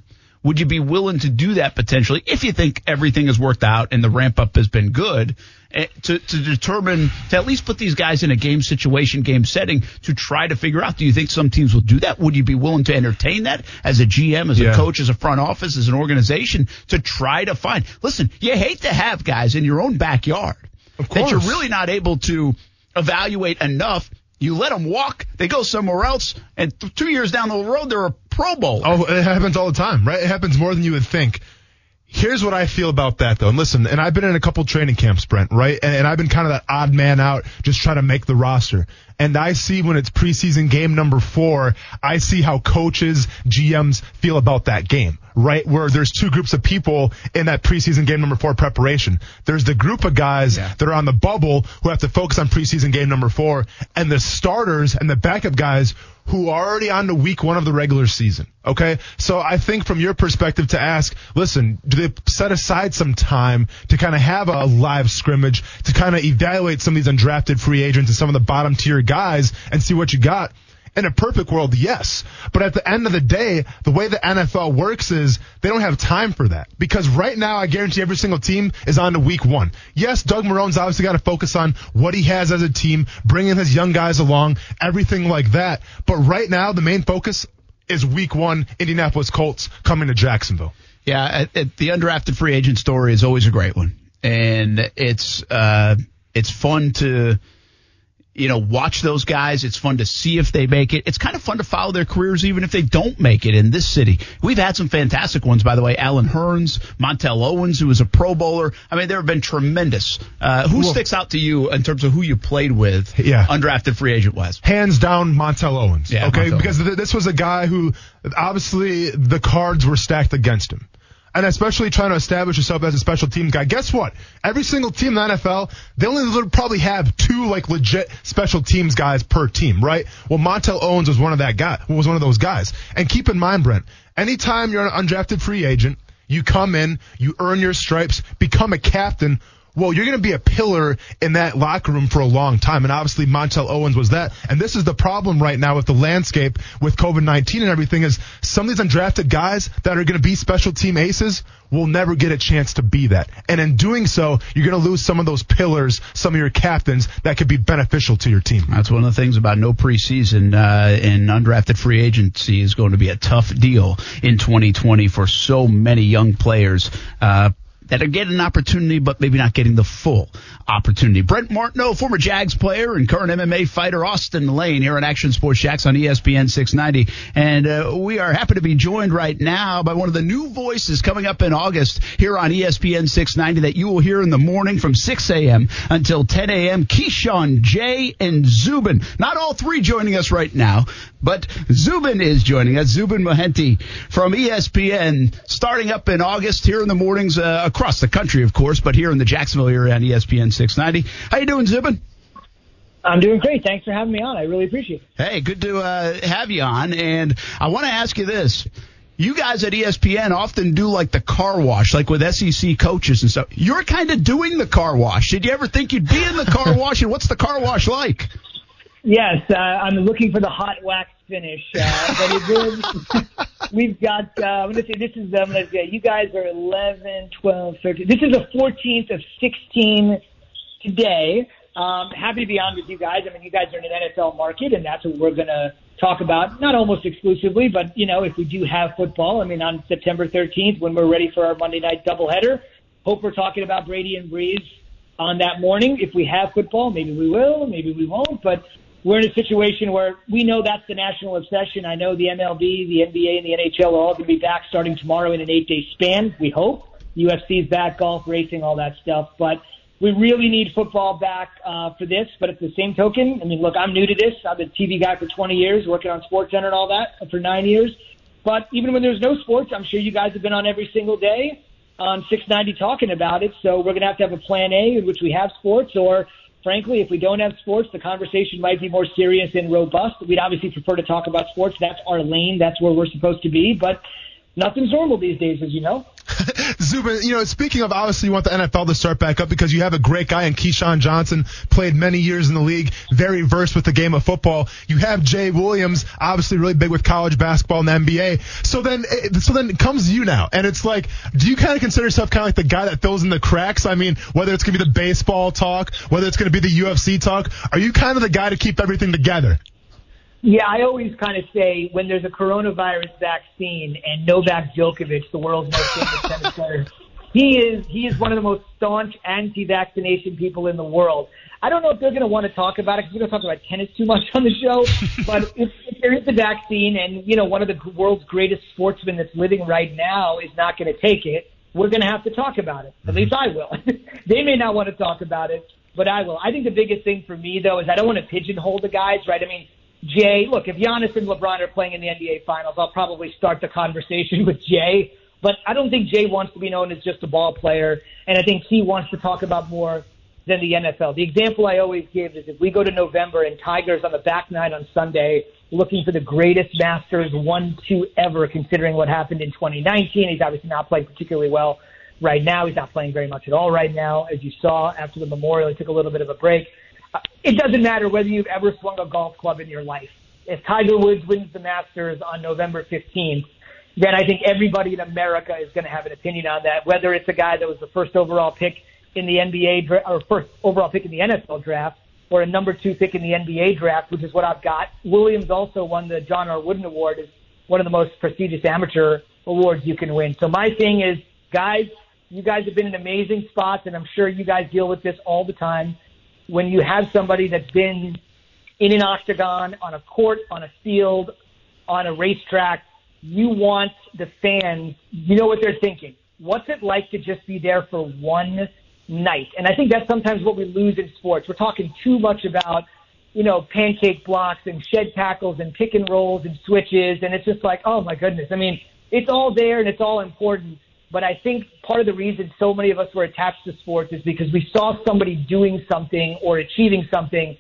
Speaker 4: Would you be willing to do that potentially if you think everything has worked out and the ramp up has been good Eh, to, to determine to at least put these guys in a game situation, game setting to try to figure out? Do you think some teams will do that? Would you be willing to entertain that as a GM, as a coach, as a front office, as an organization to try to find? Listen, you hate to have guys in your own backyard that you're really not able to evaluate enough. You let them walk, they go somewhere else, and th- two years down the road, they're a Pro Bowl.
Speaker 5: Oh, it happens all the time, right? It happens more than you would think. Here's what I feel about that though. And listen, and I've been in a couple training camps, Brent, right? And, and I've been kind of that odd man out, just trying to make the roster. And I see when it's preseason game number four, I see how coaches, GMs feel about that game, right? Where there's two groups of people in that preseason game number four preparation. There's the group of guys
Speaker 4: Yeah.
Speaker 5: that are on the bubble who have to focus on preseason game number four and the starters and the backup guys who are already on to week one of the regular season. Okay. So I think from your perspective to ask, listen, do they set aside some time to kind of have a live scrimmage to kind of evaluate some of these undrafted free agents and some of the bottom tier guys and see what you got? In a perfect world, yes. But at the end of the day, the way the NFL works is they don't have time for that. Because right now, I guarantee every single team is on to week one. Yes, Doug Marrone's obviously got to focus on what he has as a team, bringing his young guys along, everything like that. But right now, the main focus is week one, Indianapolis Colts coming to Jacksonville.
Speaker 4: Yeah, the undrafted free agent story is always a great one, and it's uh, it's fun to you know watch those guys. It's fun to see if they make it. It's kind of fun to follow their careers even if they don't make it in this city. We've had some fantastic ones, by the way. Allen Hurns, Montell Owens, who was a Pro Bowler. I mean, there have been tremendous. Uh, who
Speaker 5: Well-
Speaker 4: sticks out to you in terms of who you played with?
Speaker 5: Yeah.
Speaker 4: undrafted free agent wise.
Speaker 5: hands down Montell Owens.
Speaker 4: Yeah,
Speaker 5: okay,
Speaker 4: Montell
Speaker 5: because th- this was a guy who obviously the cards were stacked against him. And especially trying to establish yourself as a special teams guy. Guess what? Every single team in the NFL, they only probably have two like legit special teams guys per team, right? Well, Montell Owens was one of that guy, was one of those guys. And keep in mind, Brent, anytime you're an undrafted free agent, you come in, you earn your stripes, become a captain. Well, you're going to be a pillar in that locker room for a long time. And obviously Montell Owens was that. And this is the problem right now with the landscape with COVID-19 and everything is some of these undrafted guys that are going to be special team aces will never get a chance to be that. And in doing so, you're going to lose some of those pillars, some of your captains that could be beneficial to your team.
Speaker 4: That's one of the things about no preseason uh, and undrafted free agency is going to be a tough deal in 2020 for so many young players. Uh, that are getting an opportunity, but maybe not getting the full opportunity. Brent Martineau, former Jags player and current MMA fighter, Austin Lane here on Action Sports Jax on ESPN 690. And uh, we are happy to be joined right now by one of the new voices coming up in August here on ESPN 690 that you will hear in the morning from 6 a.m. until 10 a.m. Keyshawn, Jay, and Zubin. Not all three joining us right now, but Zubin is joining us. Zubin Mehenti from ESPN starting up in August here in the mornings uh, across the country, of course, but here in the Jacksonville area on ESPN 690. How you doing, Zubin?
Speaker 8: I'm doing great. Thanks for having me on. I really appreciate it.
Speaker 4: Hey, good to uh, have you on. And I want to ask you this. You guys at ESPN often do like the car wash, like with SEC coaches and stuff. You're kind of doing the car wash. Did you ever think you'd be in the car wash? And what's the car wash like?
Speaker 8: Yes, uh, I'm looking for the hot wax finish, uh, but it did. We've got. Uh, I'm going to say this is. Um, let's say you guys are 11, 12, 13. This is the 14th of 16 today. Um, happy to be on with you guys. I mean, you guys are in an NFL market, and that's what we're going to talk about. Not almost exclusively, but you know, if we do have football, I mean, on September 13th, when we're ready for our Monday night doubleheader, hope we're talking about Brady and Brees on that morning. If we have football, maybe we will, maybe we won't, but we're in a situation where we know that's the national obsession. I know the MLB, the NBA, and the NHL are all going to be back starting tomorrow in an eight-day span. We hope UFC's back, golf, racing, all that stuff, but we really need football back uh, for this. But at the same token, I mean, look, I'm new to this. I've been a TV guy for 20 years, working on Sports Center and all that for nine years. But even when there's no sports, I'm sure you guys have been on every single day on 690 talking about it. So we're going to have to have a plan A in which we have sports, or frankly, if we don't have sports, the conversation might be more serious and robust. We'd obviously prefer to talk about sports. That's our lane. That's where we're supposed to be. But nothing's normal these days, as you know.
Speaker 5: Zubin, you know, speaking of obviously you want the NFL to start back up because you have a great guy in Keyshawn Johnson, played many years in the league, very versed with the game of football. You have Jay Williams, obviously really big with college basketball and the NBA. So then, eh, so then comes you now, and it's like, do you kind of consider yourself kind of like the guy that fills in the cracks? I mean, whether it's going to be the baseball talk, whether it's going to be the UFC talk, are you kind of the guy to keep everything together?
Speaker 8: Yeah, I always kind of say when there's a coronavirus vaccine and Novak Djokovic, the world's most famous tennis player, he is he is one of the most staunch anti-vaccination people in the world. I don't know if they're going to want to talk about it because we don't talk about tennis too much on the show. but if, if there is a vaccine, and you know one of the world's greatest sportsmen that's living right now is not going to take it, we're going to have to talk about it. At least I will. they may not want to talk about it, but I will. I think the biggest thing for me though is I don't want to pigeonhole the guys, right? I mean, Jay, look, if Giannis and LeBron are playing in the NBA Finals, I'll probably start the conversation with Jay. But I don't think Jay wants to be known as just a ball player, and I think he wants to talk about more than the NFL. The example I always give is if we go to November and Tiger's on the back nine on Sunday looking for the greatest Masters 1-2 ever, considering what happened in 2019. He's obviously not playing particularly well right now. He's not playing very much at all right now. As you saw after the Memorial, he took a little bit of a break. Uh, it doesn't matter whether you've ever swung a golf club in your life. If Tiger Woods wins the Masters on November 15th, then I think everybody in America is going to have an opinion on that, whether it's a guy that was the first overall pick in the NBA or first overall pick in the NFL draft or a number two pick in the NBA draft, which is what I've got. Williams also won the John R. Wooden Award is one of the most prestigious amateur awards you can win. So my thing is, guys, you guys have been in amazing spots, and I'm sure you guys deal with this all the time when you have somebody that's been in an octagon, on a court, on a field, on a racetrack, you want the fans, you know what they're thinking. What's it like to just be there for one night? And I think that's sometimes what we lose in sports. We're talking too much about, you know, pancake blocks and shed tackles and pick and rolls and switches. And it's just like, oh my goodness. I mean, it's all there and it's all important. But I think part of the reason so many of us were attached to sports is because we saw somebody doing something or achieving something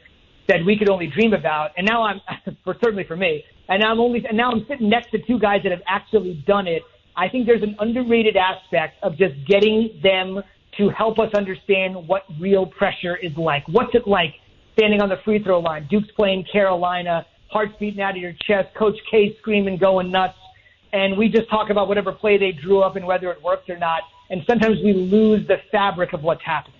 Speaker 8: that we could only dream about. And now I'm, for certainly for me, and now I'm only, and now I'm sitting next to two guys that have actually done it. I think there's an underrated aspect of just getting them to help us understand what real pressure is like. What's it like standing on the free throw line? Duke's playing Carolina, heart's beating out of your chest, Coach K screaming, going nuts and we just talk about whatever play they drew up and whether it worked or not. And sometimes we lose the fabric of what's happening.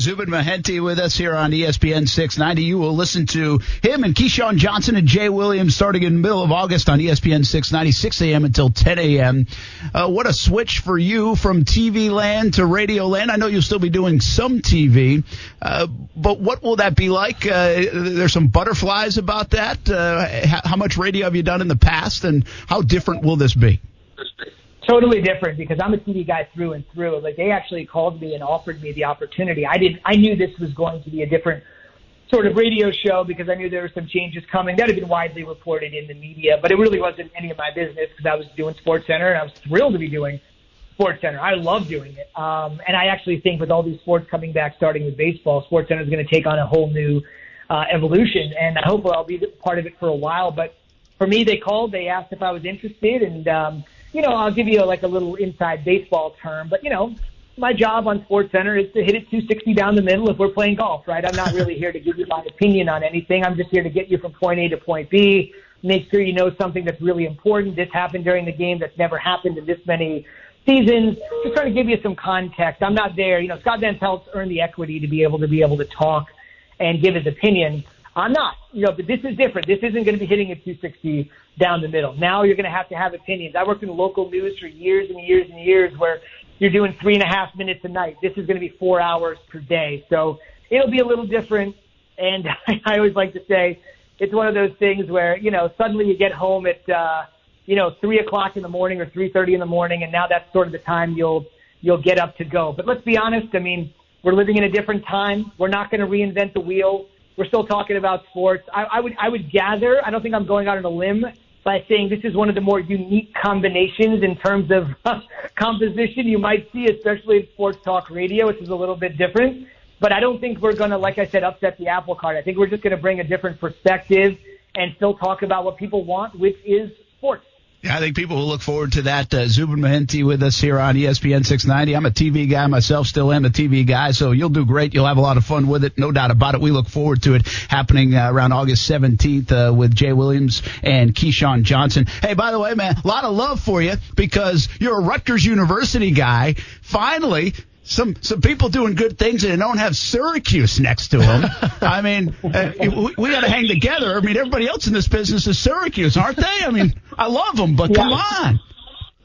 Speaker 4: Zubin Mehenti with us here on ESPN 690. You will listen to him and Keyshawn Johnson and Jay Williams starting in the middle of August on ESPN 690, 6 a.m. until 10 a.m. Uh, what a switch for you from TV land to radio land. I know you'll still be doing some TV, uh, but what will that be like? Uh, there's some butterflies about that. Uh, how much radio have you done in the past, and how different will this be?
Speaker 8: Totally different because I'm a TV guy through and through. Like they actually called me and offered me the opportunity. I didn't. I knew this was going to be a different sort of radio show because I knew there were some changes coming that had been widely reported in the media, but it really wasn't any of my business because I was doing Sports Center and I was thrilled to be doing Sports Center. I love doing it, um, and I actually think with all these sports coming back, starting with baseball, Sports Center is going to take on a whole new uh, evolution, and I hope I'll be part of it for a while. But for me, they called, they asked if I was interested, and um, you know, I'll give you like a little inside baseball term, but you know, my job on Sports Center is to hit it 260 down the middle if we're playing golf, right? I'm not really here to give you my opinion on anything. I'm just here to get you from point A to point B, make sure you know something that's really important. This happened during the game that's never happened in this many seasons. Just trying to give you some context. I'm not there. You know, Scott Van Pelt's earned the equity to be able to be able to talk and give his opinion. I'm not, you know, but this is different. This isn't going to be hitting at 260 down the middle. Now you're going to have to have opinions. I worked in local news for years and years and years where you're doing three and a half minutes a night. This is going to be four hours per day. So it'll be a little different. And I always like to say it's one of those things where, you know, suddenly you get home at, uh, you know, three o'clock in the morning or 3.30 in the morning. And now that's sort of the time you'll, you'll get up to go. But let's be honest. I mean, we're living in a different time. We're not going to reinvent the wheel. We're still talking about sports. I, I would, I would gather, I don't think I'm going out on a limb by saying this is one of the more unique combinations in terms of composition you might see, especially in sports talk radio, which is a little bit different. But I don't think we're going to, like I said, upset the apple cart. I think we're just going to bring a different perspective and still talk about what people want, which is sports.
Speaker 4: Yeah, I think people will look forward to that. Uh, Zubin Mehenti with us here on ESPN 690. I'm a TV guy myself, still am a TV guy, so you'll do great. You'll have a lot of fun with it, no doubt about it. We look forward to it happening uh, around August 17th uh, with Jay Williams and Keyshawn Johnson. Hey, by the way, man, a lot of love for you because you're a Rutgers University guy. Finally, some some people doing good things and they don't have Syracuse next to them. I mean, uh, we, we got to hang together. I mean, everybody else in this business is Syracuse, aren't they? I mean, I love them, but
Speaker 8: Yeah.
Speaker 4: come on.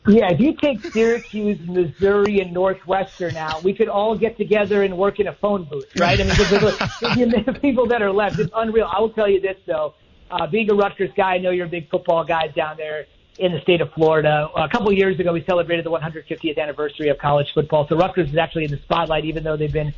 Speaker 8: Yeah, if you take Syracuse, Missouri, and Northwestern now, we could all get together and work in a phone booth, right? I mean, because the, the people that are left, it's unreal. I will tell you this though, uh, being a Rutgers guy, I know you're a big football guy down there in the state of Florida. A couple of years ago, we celebrated the 150th anniversary of college football. So Rutgers is actually in the spotlight, even though they've been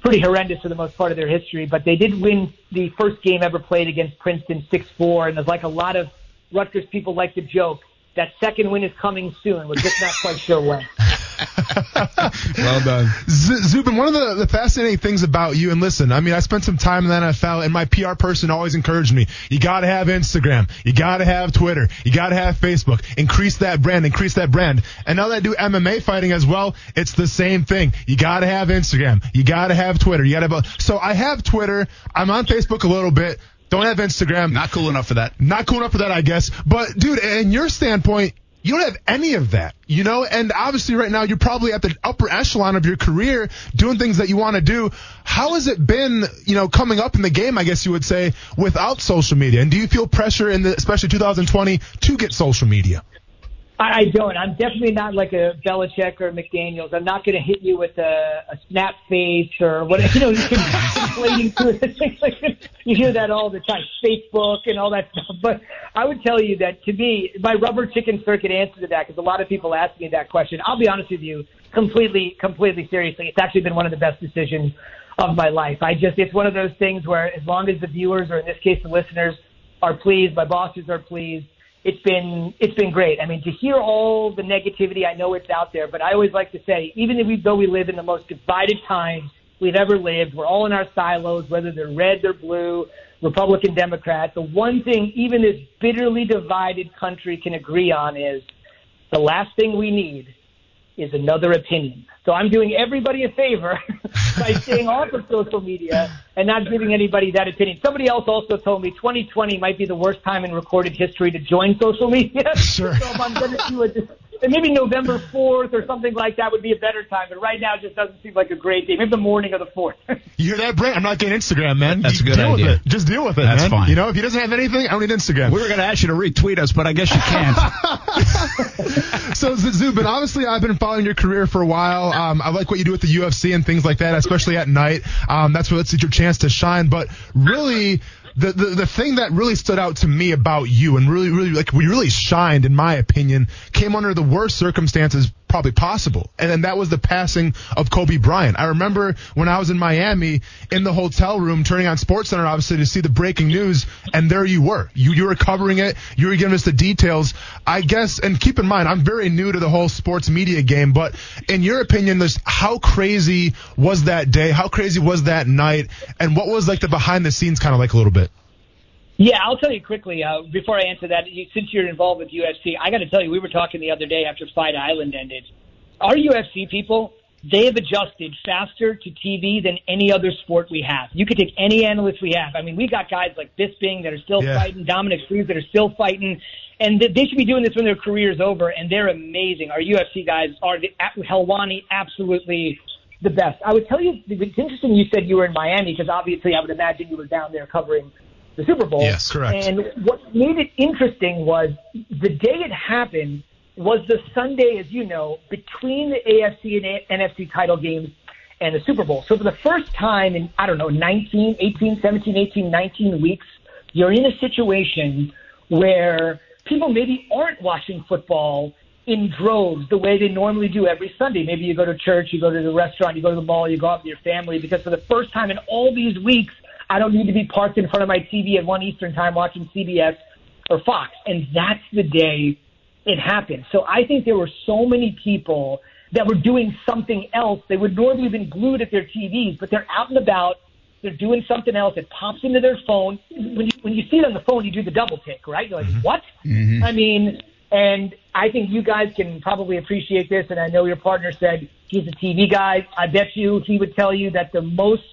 Speaker 8: pretty horrendous for the most part of their history. But they did win the first game ever played against Princeton 6-4, and there's like a lot of Rutgers people like to joke that second win is coming soon. We're just not quite sure when.
Speaker 5: well done. Z- Zubin, one of the, the fascinating things about you, and listen, I mean, I spent some time in the NFL, and my PR person always encouraged me, you gotta have Instagram, you gotta have Twitter, you gotta have Facebook, increase that brand, increase that brand. And now that I do MMA fighting as well, it's the same thing. You gotta have Instagram, you gotta have Twitter, you gotta have, so I have Twitter, I'm on Facebook a little bit, don't have Instagram.
Speaker 4: Not cool enough for that.
Speaker 5: Not cool enough for that, I guess. But dude, in your standpoint, you don't have any of that, you know? And obviously right now you're probably at the upper echelon of your career doing things that you want to do. How has it been, you know, coming up in the game, I guess you would say, without social media? And do you feel pressure in the, especially 2020 to get social media?
Speaker 8: I, I don't. I'm definitely not like a Belichick or McDaniels. I'm not going to hit you with a, a snap face or what, you know, you can conflating to you hear that all the time, Facebook and all that stuff. But I would tell you that to me, my rubber chicken circuit answer to that, because a lot of people ask me that question. I'll be honest with you, completely, completely seriously. It's actually been one of the best decisions of my life. I just, it's one of those things where as long as the viewers, or in this case, the listeners, are pleased, my bosses are pleased, it's been it's been great. I mean, to hear all the negativity, I know it's out there, but I always like to say, even if we, though we live in the most divided times we've ever lived, we're all in our silos, whether they're red, they're blue, Republican, Democrat. The one thing even this bitterly divided country can agree on is the last thing we need is another opinion. So I'm doing everybody a favor by staying off of social media and not giving anybody that opinion. Somebody else also told me 2020 might be the worst time in recorded history to join social media.
Speaker 5: Sure.
Speaker 8: So if I'm going to do it, maybe November 4th or something like that would be a better time. But right now it just doesn't seem like a great day. Maybe the morning of the 4th.
Speaker 5: You hear that, Brent? I'm not getting Instagram, man.
Speaker 4: That's
Speaker 5: You
Speaker 4: a good
Speaker 5: deal
Speaker 4: idea.
Speaker 5: With it. Just deal with it,
Speaker 4: That's
Speaker 5: man.
Speaker 4: fine.
Speaker 5: You know, if he doesn't have anything, I don't need Instagram.
Speaker 4: We were going to ask you to retweet us, but I guess you can't.
Speaker 5: so Z- Zubin, obviously I've been following your career for a while. Um, I like what you do with the UFC and things like that, especially at night. Um, that's what it's your chance to shine. But really, the, the the thing that really stood out to me about you and really really like we really shined, in my opinion, came under the worst circumstances probably possible, and then that was the passing of Kobe Bryant. I remember when I was in Miami in the hotel room, turning on SportsCenter obviously to see the breaking news, and there you were. You you were covering it. You were giving us the details. I guess, and keep in mind, I'm very new to the whole sports media game, but in your opinion, this how crazy was that day? How crazy was that night? And what was like the behind the scenes kind of like a little bit?
Speaker 8: Yeah, I'll tell you quickly uh, before I answer that. You, since you're involved with UFC, I got to tell you, we were talking the other day after Fight Island ended. Our UFC people they have adjusted faster to TV than any other sport we have. You could take any analyst we have. I mean, we got guys like Bisping that are still
Speaker 5: Yeah.
Speaker 8: fighting, Dominick Cruz that are still fighting, and th- they should be doing this when their career's over. And they're amazing. Our UFC guys are the Helwani, absolutely the best. I would tell you, it's interesting you said you were in Miami because obviously I would imagine you were down there covering the Super Bowl.
Speaker 4: Yes,
Speaker 5: correct.
Speaker 8: And what made it interesting was the day it happened was the Sunday, as you know, between the AFC and A- NFC title games and the Super Bowl. So for the first time in, I don't know, 19, 18, 17, 18, 19 weeks, you're in a situation where people maybe aren't watching football in droves the way they normally do every Sunday. Maybe you go to church, you go to the restaurant, you go to the mall, you go out with your family because for the first time in all these weeks, I don't need to be parked in front of my TV at 1 Eastern time watching CBS or Fox. And that's the day it happened. So I think there were so many people that were doing something else. They would normally have been glued at their TVs, but they're out and about. They're doing something else. It pops into their phone. When you, when you see it on the phone, you do the double take, right? You're like, mm-hmm. what? Mm-hmm. I mean, and I think you guys can probably appreciate this. And I know your partner said he's a TV guy. I bet you he would tell you that the most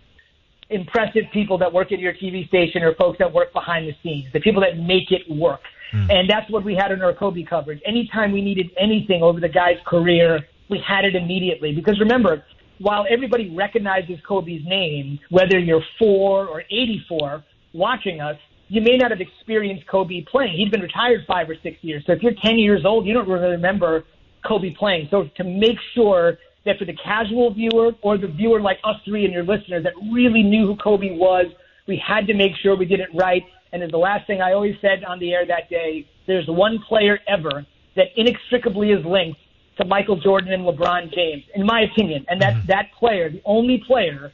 Speaker 8: impressive people that work at your TV station are folks that work behind the scenes, the people that make it work. Hmm. And that's what we had in our Kobe coverage. Anytime we needed anything over the guy's career, we had it immediately. Because remember, while everybody recognizes Kobe's name, whether you're four or 84 watching us, you may not have experienced Kobe playing. He'd been retired five or six years. So if you're 10 years old, you don't really remember Kobe playing. So to make sure that for the casual viewer or the viewer like us three and your listeners that really knew who Kobe was, we had to make sure we did it right. And as the last thing I always said on the air that day, there's one player ever that inextricably is linked to Michael Jordan and LeBron James, in my opinion. And that, mm-hmm. that player, the only player,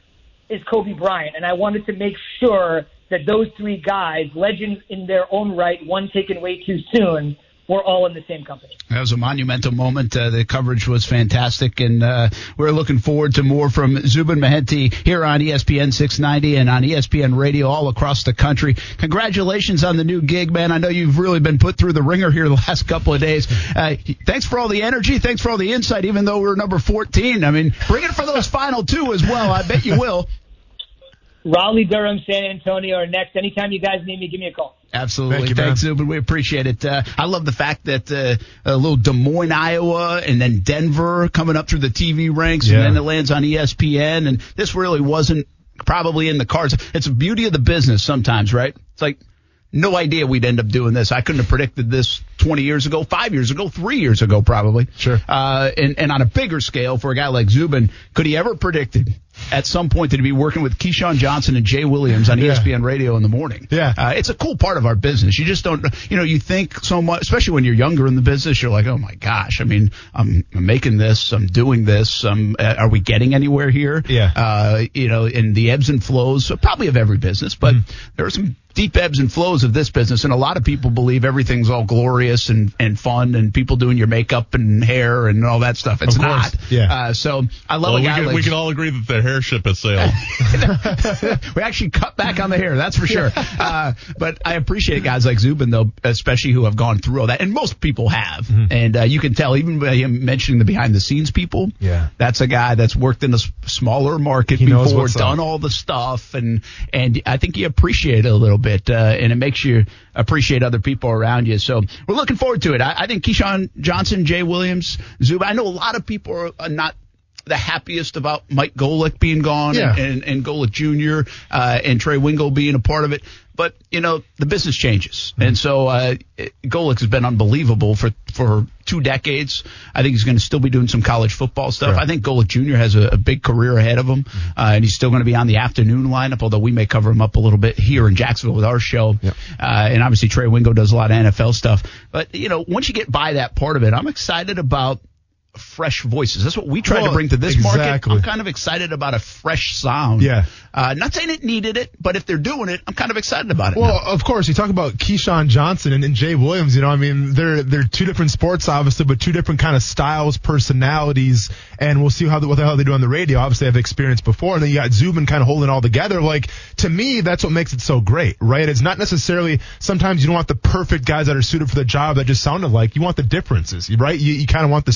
Speaker 8: is Kobe Bryant. And I wanted to make sure that those three guys, legends in their own right, one taken way too soon, were all in the same company.
Speaker 4: That was a monumental moment. Uh, the coverage was fantastic, and uh, we're looking forward to more from Zubin Mehenti here on ESPN 690 and on ESPN Radio all across the country. Congratulations on the new gig, man. I know you've really been put through the ringer here the last couple of days. Uh, thanks for all the energy. Thanks for all the insight, even though we're number 14. I mean, bring it for those final two as well. I bet you will.
Speaker 8: Raleigh, Durham, San Antonio are next. Anytime you guys need me, give me a call.
Speaker 4: Absolutely.
Speaker 5: Thank you,
Speaker 4: Thanks,
Speaker 5: man.
Speaker 4: Zubin. We appreciate it. Uh, I love the fact that uh, a little Des Moines, Iowa, and then Denver coming up through the TV ranks,
Speaker 5: Yeah.
Speaker 4: and then it lands on ESPN. And this really wasn't probably in the cards. It's the beauty of the business sometimes, right? It's like no idea we'd end up doing this. I couldn't have predicted this 20 years ago, five years ago, three years ago, probably.
Speaker 5: Sure.
Speaker 4: Uh, and, and on a bigger scale for a guy like Zubin, could he ever predicted at some point that he'd be working with Keyshawn Johnson and Jay Williams on
Speaker 5: Yeah.
Speaker 4: ESPN radio in the morning?
Speaker 5: Yeah.
Speaker 4: Uh, it's a cool part of our business. You just don't, you know, you think so much, especially when you're younger in the business, you're like, oh my gosh, I mean, I'm, I'm making this, I'm doing this, um, uh, are we getting anywhere here?
Speaker 5: Yeah.
Speaker 4: Uh, you know, in the ebbs and flows, probably of every business, but
Speaker 5: Mm-hmm.
Speaker 4: there are some deep ebbs and flows of this business, and a lot of people believe everything's all glorious and, and fun, and people doing your makeup and hair and all that stuff. It's not.
Speaker 5: Yeah.
Speaker 4: Uh, so I love
Speaker 6: Well,
Speaker 4: a
Speaker 6: we can,
Speaker 4: like
Speaker 6: we can all agree that the hair ship has sailed.
Speaker 4: we actually cut back on the hair, that's for sure. Uh, but I appreciate guys like Zubin, though, especially who have gone through all that, and most people have. And uh, you can tell, even by him mentioning the behind the scenes people.
Speaker 5: Yeah.
Speaker 4: that's a guy that's worked in a smaller market
Speaker 5: He
Speaker 4: before, done
Speaker 5: up.
Speaker 4: all the stuff, and and I think he appreciate it a little bit, uh, and it makes you appreciate other people around you. So we're looking forward to it. I, I think Keyshawn Johnson, Jay Williams, Zubin. I know a lot of people are not the happiest about Mike Golic being gone
Speaker 5: Yeah.
Speaker 4: and, and, and Golic Jr. Uh, and Trey Wingo being a part of it. But you know the business changes, and so uh, Golic has been unbelievable for for two decades. I think he's going to still be doing some college football stuff.
Speaker 5: Sure.
Speaker 4: I think Golic Jr. has a, a big career ahead of him, uh, and he's still going to be on the afternoon lineup. Although we may cover him up a little bit here in Jacksonville with our show, uh, and obviously Trey Wingo does a lot of NFL stuff. But you know, once you get by that part of it, I'm excited about fresh voices. That's what we try to bring to this market. I'm kind of excited about a fresh sound.
Speaker 5: Yeah.
Speaker 4: Uh, not saying it needed it, but if they're doing it, I'm kind of excited about it.
Speaker 5: Well,
Speaker 4: now.
Speaker 5: of course, you talk about Keyshawn Johnson and, and Jay Williams. You know, I mean, they're they're two different sports, obviously, but two different kind of styles, personalities, and we'll see how the, what the hell they do on the radio. Obviously, I've experienced before, and then you got Zubin kind of holding it all together. Like to me, that's what makes it so great, right? It's not necessarily sometimes you don't want the perfect guys that are suited for the job that just sounded like. You want the differences, right? You, you kind of want the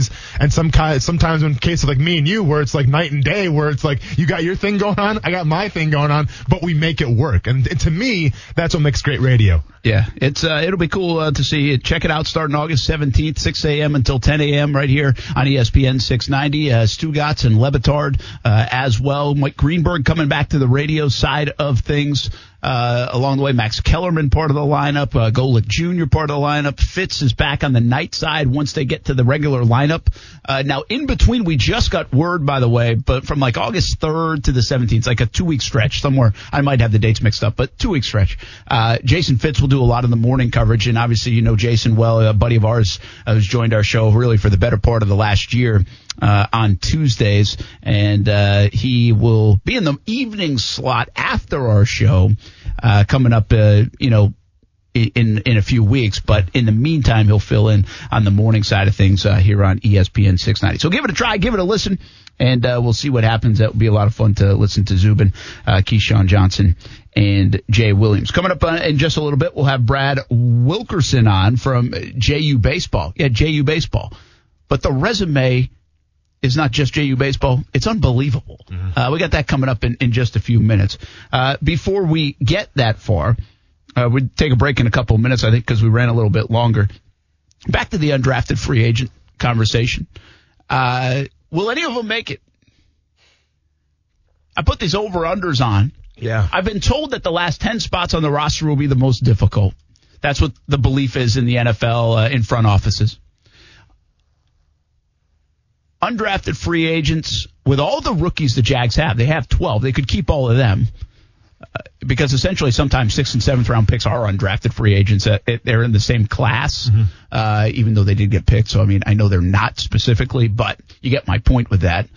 Speaker 5: subtleties, and some kind sometimes in case of like me and you, where it's like night and day, where it's like you got your thing going on, I got my thing going on, but we make it work. And, to me, that's what makes great radio.
Speaker 4: Yeah, it's uh, it'll be cool uh, to see it. Check it out starting August 17th, 6 a.m. until 10 a.m. right here on ESPN 690. Uh, Stugotz and Le Batard uh, as well. Mike Greenberg coming back to the radio side of things. Uh, along the way, Max Kellerman part of the lineup, uh, Golic Jr. part of the lineup. Fitz is back on the night side once they get to the regular lineup. Uh, now, in between, we just got word, by the way, but from like August 3rd to the 17th, like a two week stretch somewhere. I might have the dates mixed up, but two week stretch. Uh, Jason Fitz will do a lot of the morning coverage, and obviously, you know Jason well, a buddy of ours uh, who's joined our show really for the better part of the last year uh, on Tuesdays, and uh, he will be in the evening slot after our show uh, coming up. Uh, you know. In in a few weeks, but in the meantime, he'll fill in on the morning side of things uh, here on ESPN 690. So give it a try, give it a listen, and uh, we'll see what happens. That will be a lot of fun to listen to Zubin, uh, Keyshawn Johnson, and Jay Williams. Coming up in just a little bit, we'll have Brad Wilkerson on from JU Baseball. Yeah, JU Baseball. But the resume is not just JU Baseball. It's unbelievable. Uh, we got that coming up in, in just a few minutes. Uh, before we get that far, uh, we'd take a break in a couple of minutes, I think, because we ran a little bit longer. Back to the undrafted free agent conversation. Uh, will any of them make it? I put these over unders on.
Speaker 5: Yeah.
Speaker 4: I've been told that the last 10 spots on the roster will be the most difficult. That's what the belief is in the NFL uh, in front offices. Undrafted free agents, with all the rookies the Jags have, they have 12. They could keep all of them. Uh, because essentially sometimes sixth and seventh round picks are undrafted free agents. Uh, they're in the same class, uh, even though they did get picked. So, I mean, I know they're not specifically, but you get my point with that.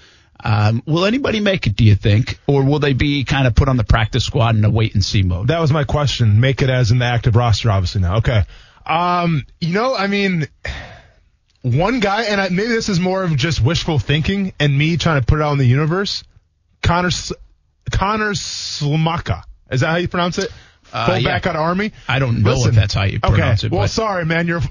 Speaker 4: Um, will anybody make it, do you think? Or will they be kind of put on the practice squad in a wait and see mode?
Speaker 5: That was my question. Make it as in the active roster, obviously now. Okay. Um, you know, I mean, one guy, and I, maybe this is more of just wishful thinking and me trying to put it out in the universe. Connor, Connor Slamaka. Is that how you pronounce it?
Speaker 4: Uh,
Speaker 5: fullback
Speaker 4: yeah.
Speaker 5: out of Army.
Speaker 4: I don't know
Speaker 5: Listen,
Speaker 4: if that's how you pronounce
Speaker 5: okay.
Speaker 4: it.
Speaker 5: Well,
Speaker 4: but
Speaker 5: sorry, man. You're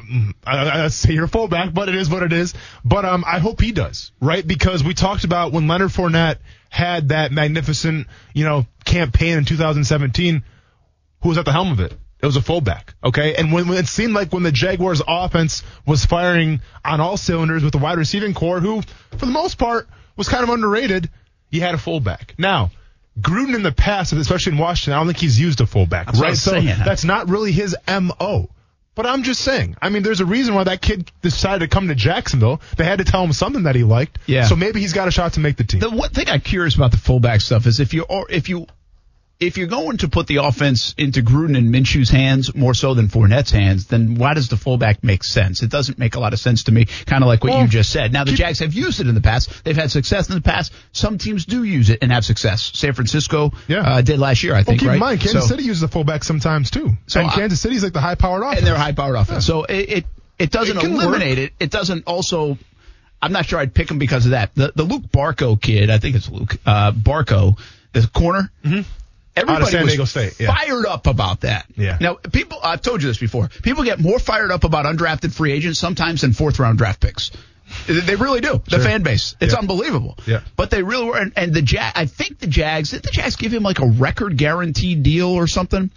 Speaker 5: I, I say you're fullback, but it is what it is. But um, I hope he does, right? Because we talked about when Leonard Fournette had that magnificent, you know, campaign in 2017. Who was at the helm of it? It was a fullback, okay? And when, when it seemed like when the Jaguars offense was firing on all cylinders with the wide receiving core, who, for the most part, was kind of underrated, you had a fullback. Now, Gruden in the past, especially in Washington, I don't think he's used a fullback,
Speaker 4: That's
Speaker 5: right? So
Speaker 4: saying.
Speaker 5: that's not really his MO. But I'm just saying. I mean, there's a reason why that kid decided to come to Jacksonville. They had to tell him something that he liked.
Speaker 4: Yeah.
Speaker 5: So maybe he's got a shot to make the team.
Speaker 4: The one thing I'm curious about the fullback stuff is if you or if you if you're going to put the offense into Gruden and Minshew's hands more so than Fournette's hands, then why does the fullback make sense? It doesn't make a lot of sense to me. Kind of like what
Speaker 5: Well,
Speaker 4: you just said. Now the Jags have used it in the past. They've had success in the past. Some teams do use it and have success. San Francisco
Speaker 5: Yeah.
Speaker 4: uh, did last year, I
Speaker 5: well,
Speaker 4: think.
Speaker 5: keep
Speaker 4: right?
Speaker 5: in mind, Kansas
Speaker 4: So-
Speaker 5: City uses the fullback sometimes too.
Speaker 4: So
Speaker 5: and
Speaker 4: I-
Speaker 5: Kansas City's like the high-powered offense.
Speaker 4: and they're high powered offense. So it, it it doesn't
Speaker 5: It
Speaker 4: eliminate it. It doesn't also. I'm not sure I'd pick him because of that. The the Luq Barcoo kid, I think it's Luq uh, Barcoo, the corner. Mm-hmm. Everybody
Speaker 5: San
Speaker 4: was
Speaker 5: Diego State, yeah.
Speaker 4: fired up about that.
Speaker 5: Yeah.
Speaker 4: Now people, I've told you this before. People get more fired up about undrafted free agents sometimes than fourth round draft picks. They really do. The
Speaker 5: Sure.
Speaker 4: fan base, it's
Speaker 5: Yeah.
Speaker 4: unbelievable.
Speaker 5: Yeah.
Speaker 4: But they really were, and, and the Jag, I think the Jags, did the Jags give him like a record guaranteed deal or something?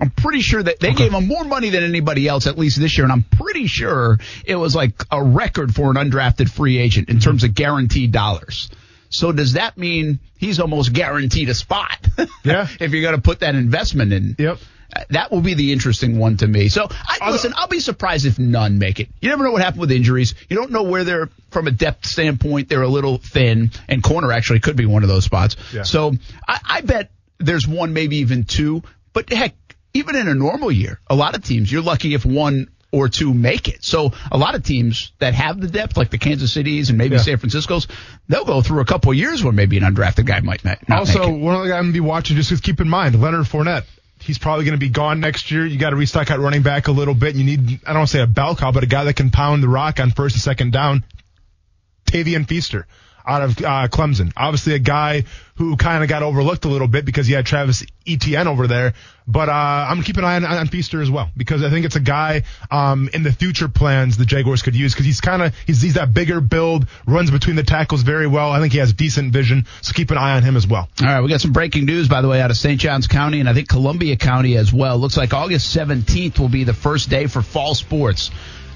Speaker 4: I'm pretty sure that they gave him more money than anybody else, at least this year, and I'm pretty sure it was like a record for an undrafted free agent in terms of guaranteed dollars. So does that mean he's almost guaranteed a spot?
Speaker 5: Yeah.
Speaker 4: if you're going to put that investment in.
Speaker 5: Yep.
Speaker 4: Uh, That will be the interesting one to me. So, I, listen, I'll be surprised if none make it. You never know what happened with injuries. You don't know where they're, from a depth standpoint, they're a little thin, and corner actually could be one of those spots.
Speaker 5: Yeah.
Speaker 4: So, I, I bet there's one, maybe even two. But heck, even in a normal year, a lot of teams, you're lucky if one or to make it. So a lot of teams that have the depth, like the Kansas Cities and maybe
Speaker 5: Yeah.
Speaker 4: San Francisco's, they'll go through a couple of years where maybe an undrafted guy might not
Speaker 5: Also, one other guy I'm gonna be watching. Just keep in mind, Leonard Fournette. He's probably going to be gone next year. You got to restock at running back a little bit. You need, I don't want to say a bell cow, but a guy that can pound the rock on first and second down. Tavien Feaster out of uh, Clemson. Obviously, a guy who kind of got overlooked a little bit because he had Travis Etienne over there. But uh, I'm gonna keep an eye on, on Feaster as well because I think it's a guy um, in the future plans the Jaguars could use because he's kind of he's he's that bigger build, runs between the tackles very well. I think he has decent vision, so keep an eye on him as well.
Speaker 4: All right, we got some breaking news, by the way, out of St. Johns County and I think Columbia County as well. Looks like August 17th will be the first day for fall sports.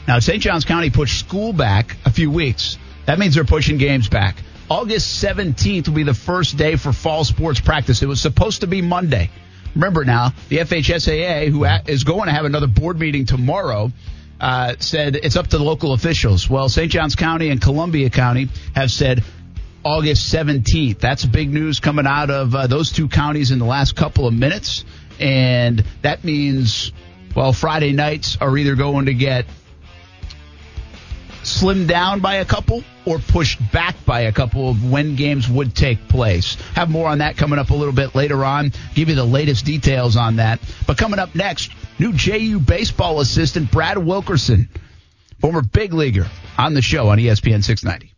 Speaker 4: Now, St. Johns County pushed school back a few weeks. That means they're pushing games back. August 17th will be the first day for fall sports practice. It was supposed to be Monday. Remember now, the FHSAA, who is going to have another board meeting tomorrow, uh, said it's up to the local officials. Well, St. Johns County and Columbia County have said August 17th. That's big news coming out of uh, those two counties in the last couple of minutes. And that means, well, Friday nights are either going to get slimmed down by a couple or pushed back by a couple of when games would take place. Have more on that coming up a little bit later on. Give you the latest details on that. But coming up next, new JU baseball assistant Brad Wilkerson, former big leaguer, on the show on ESPN 690.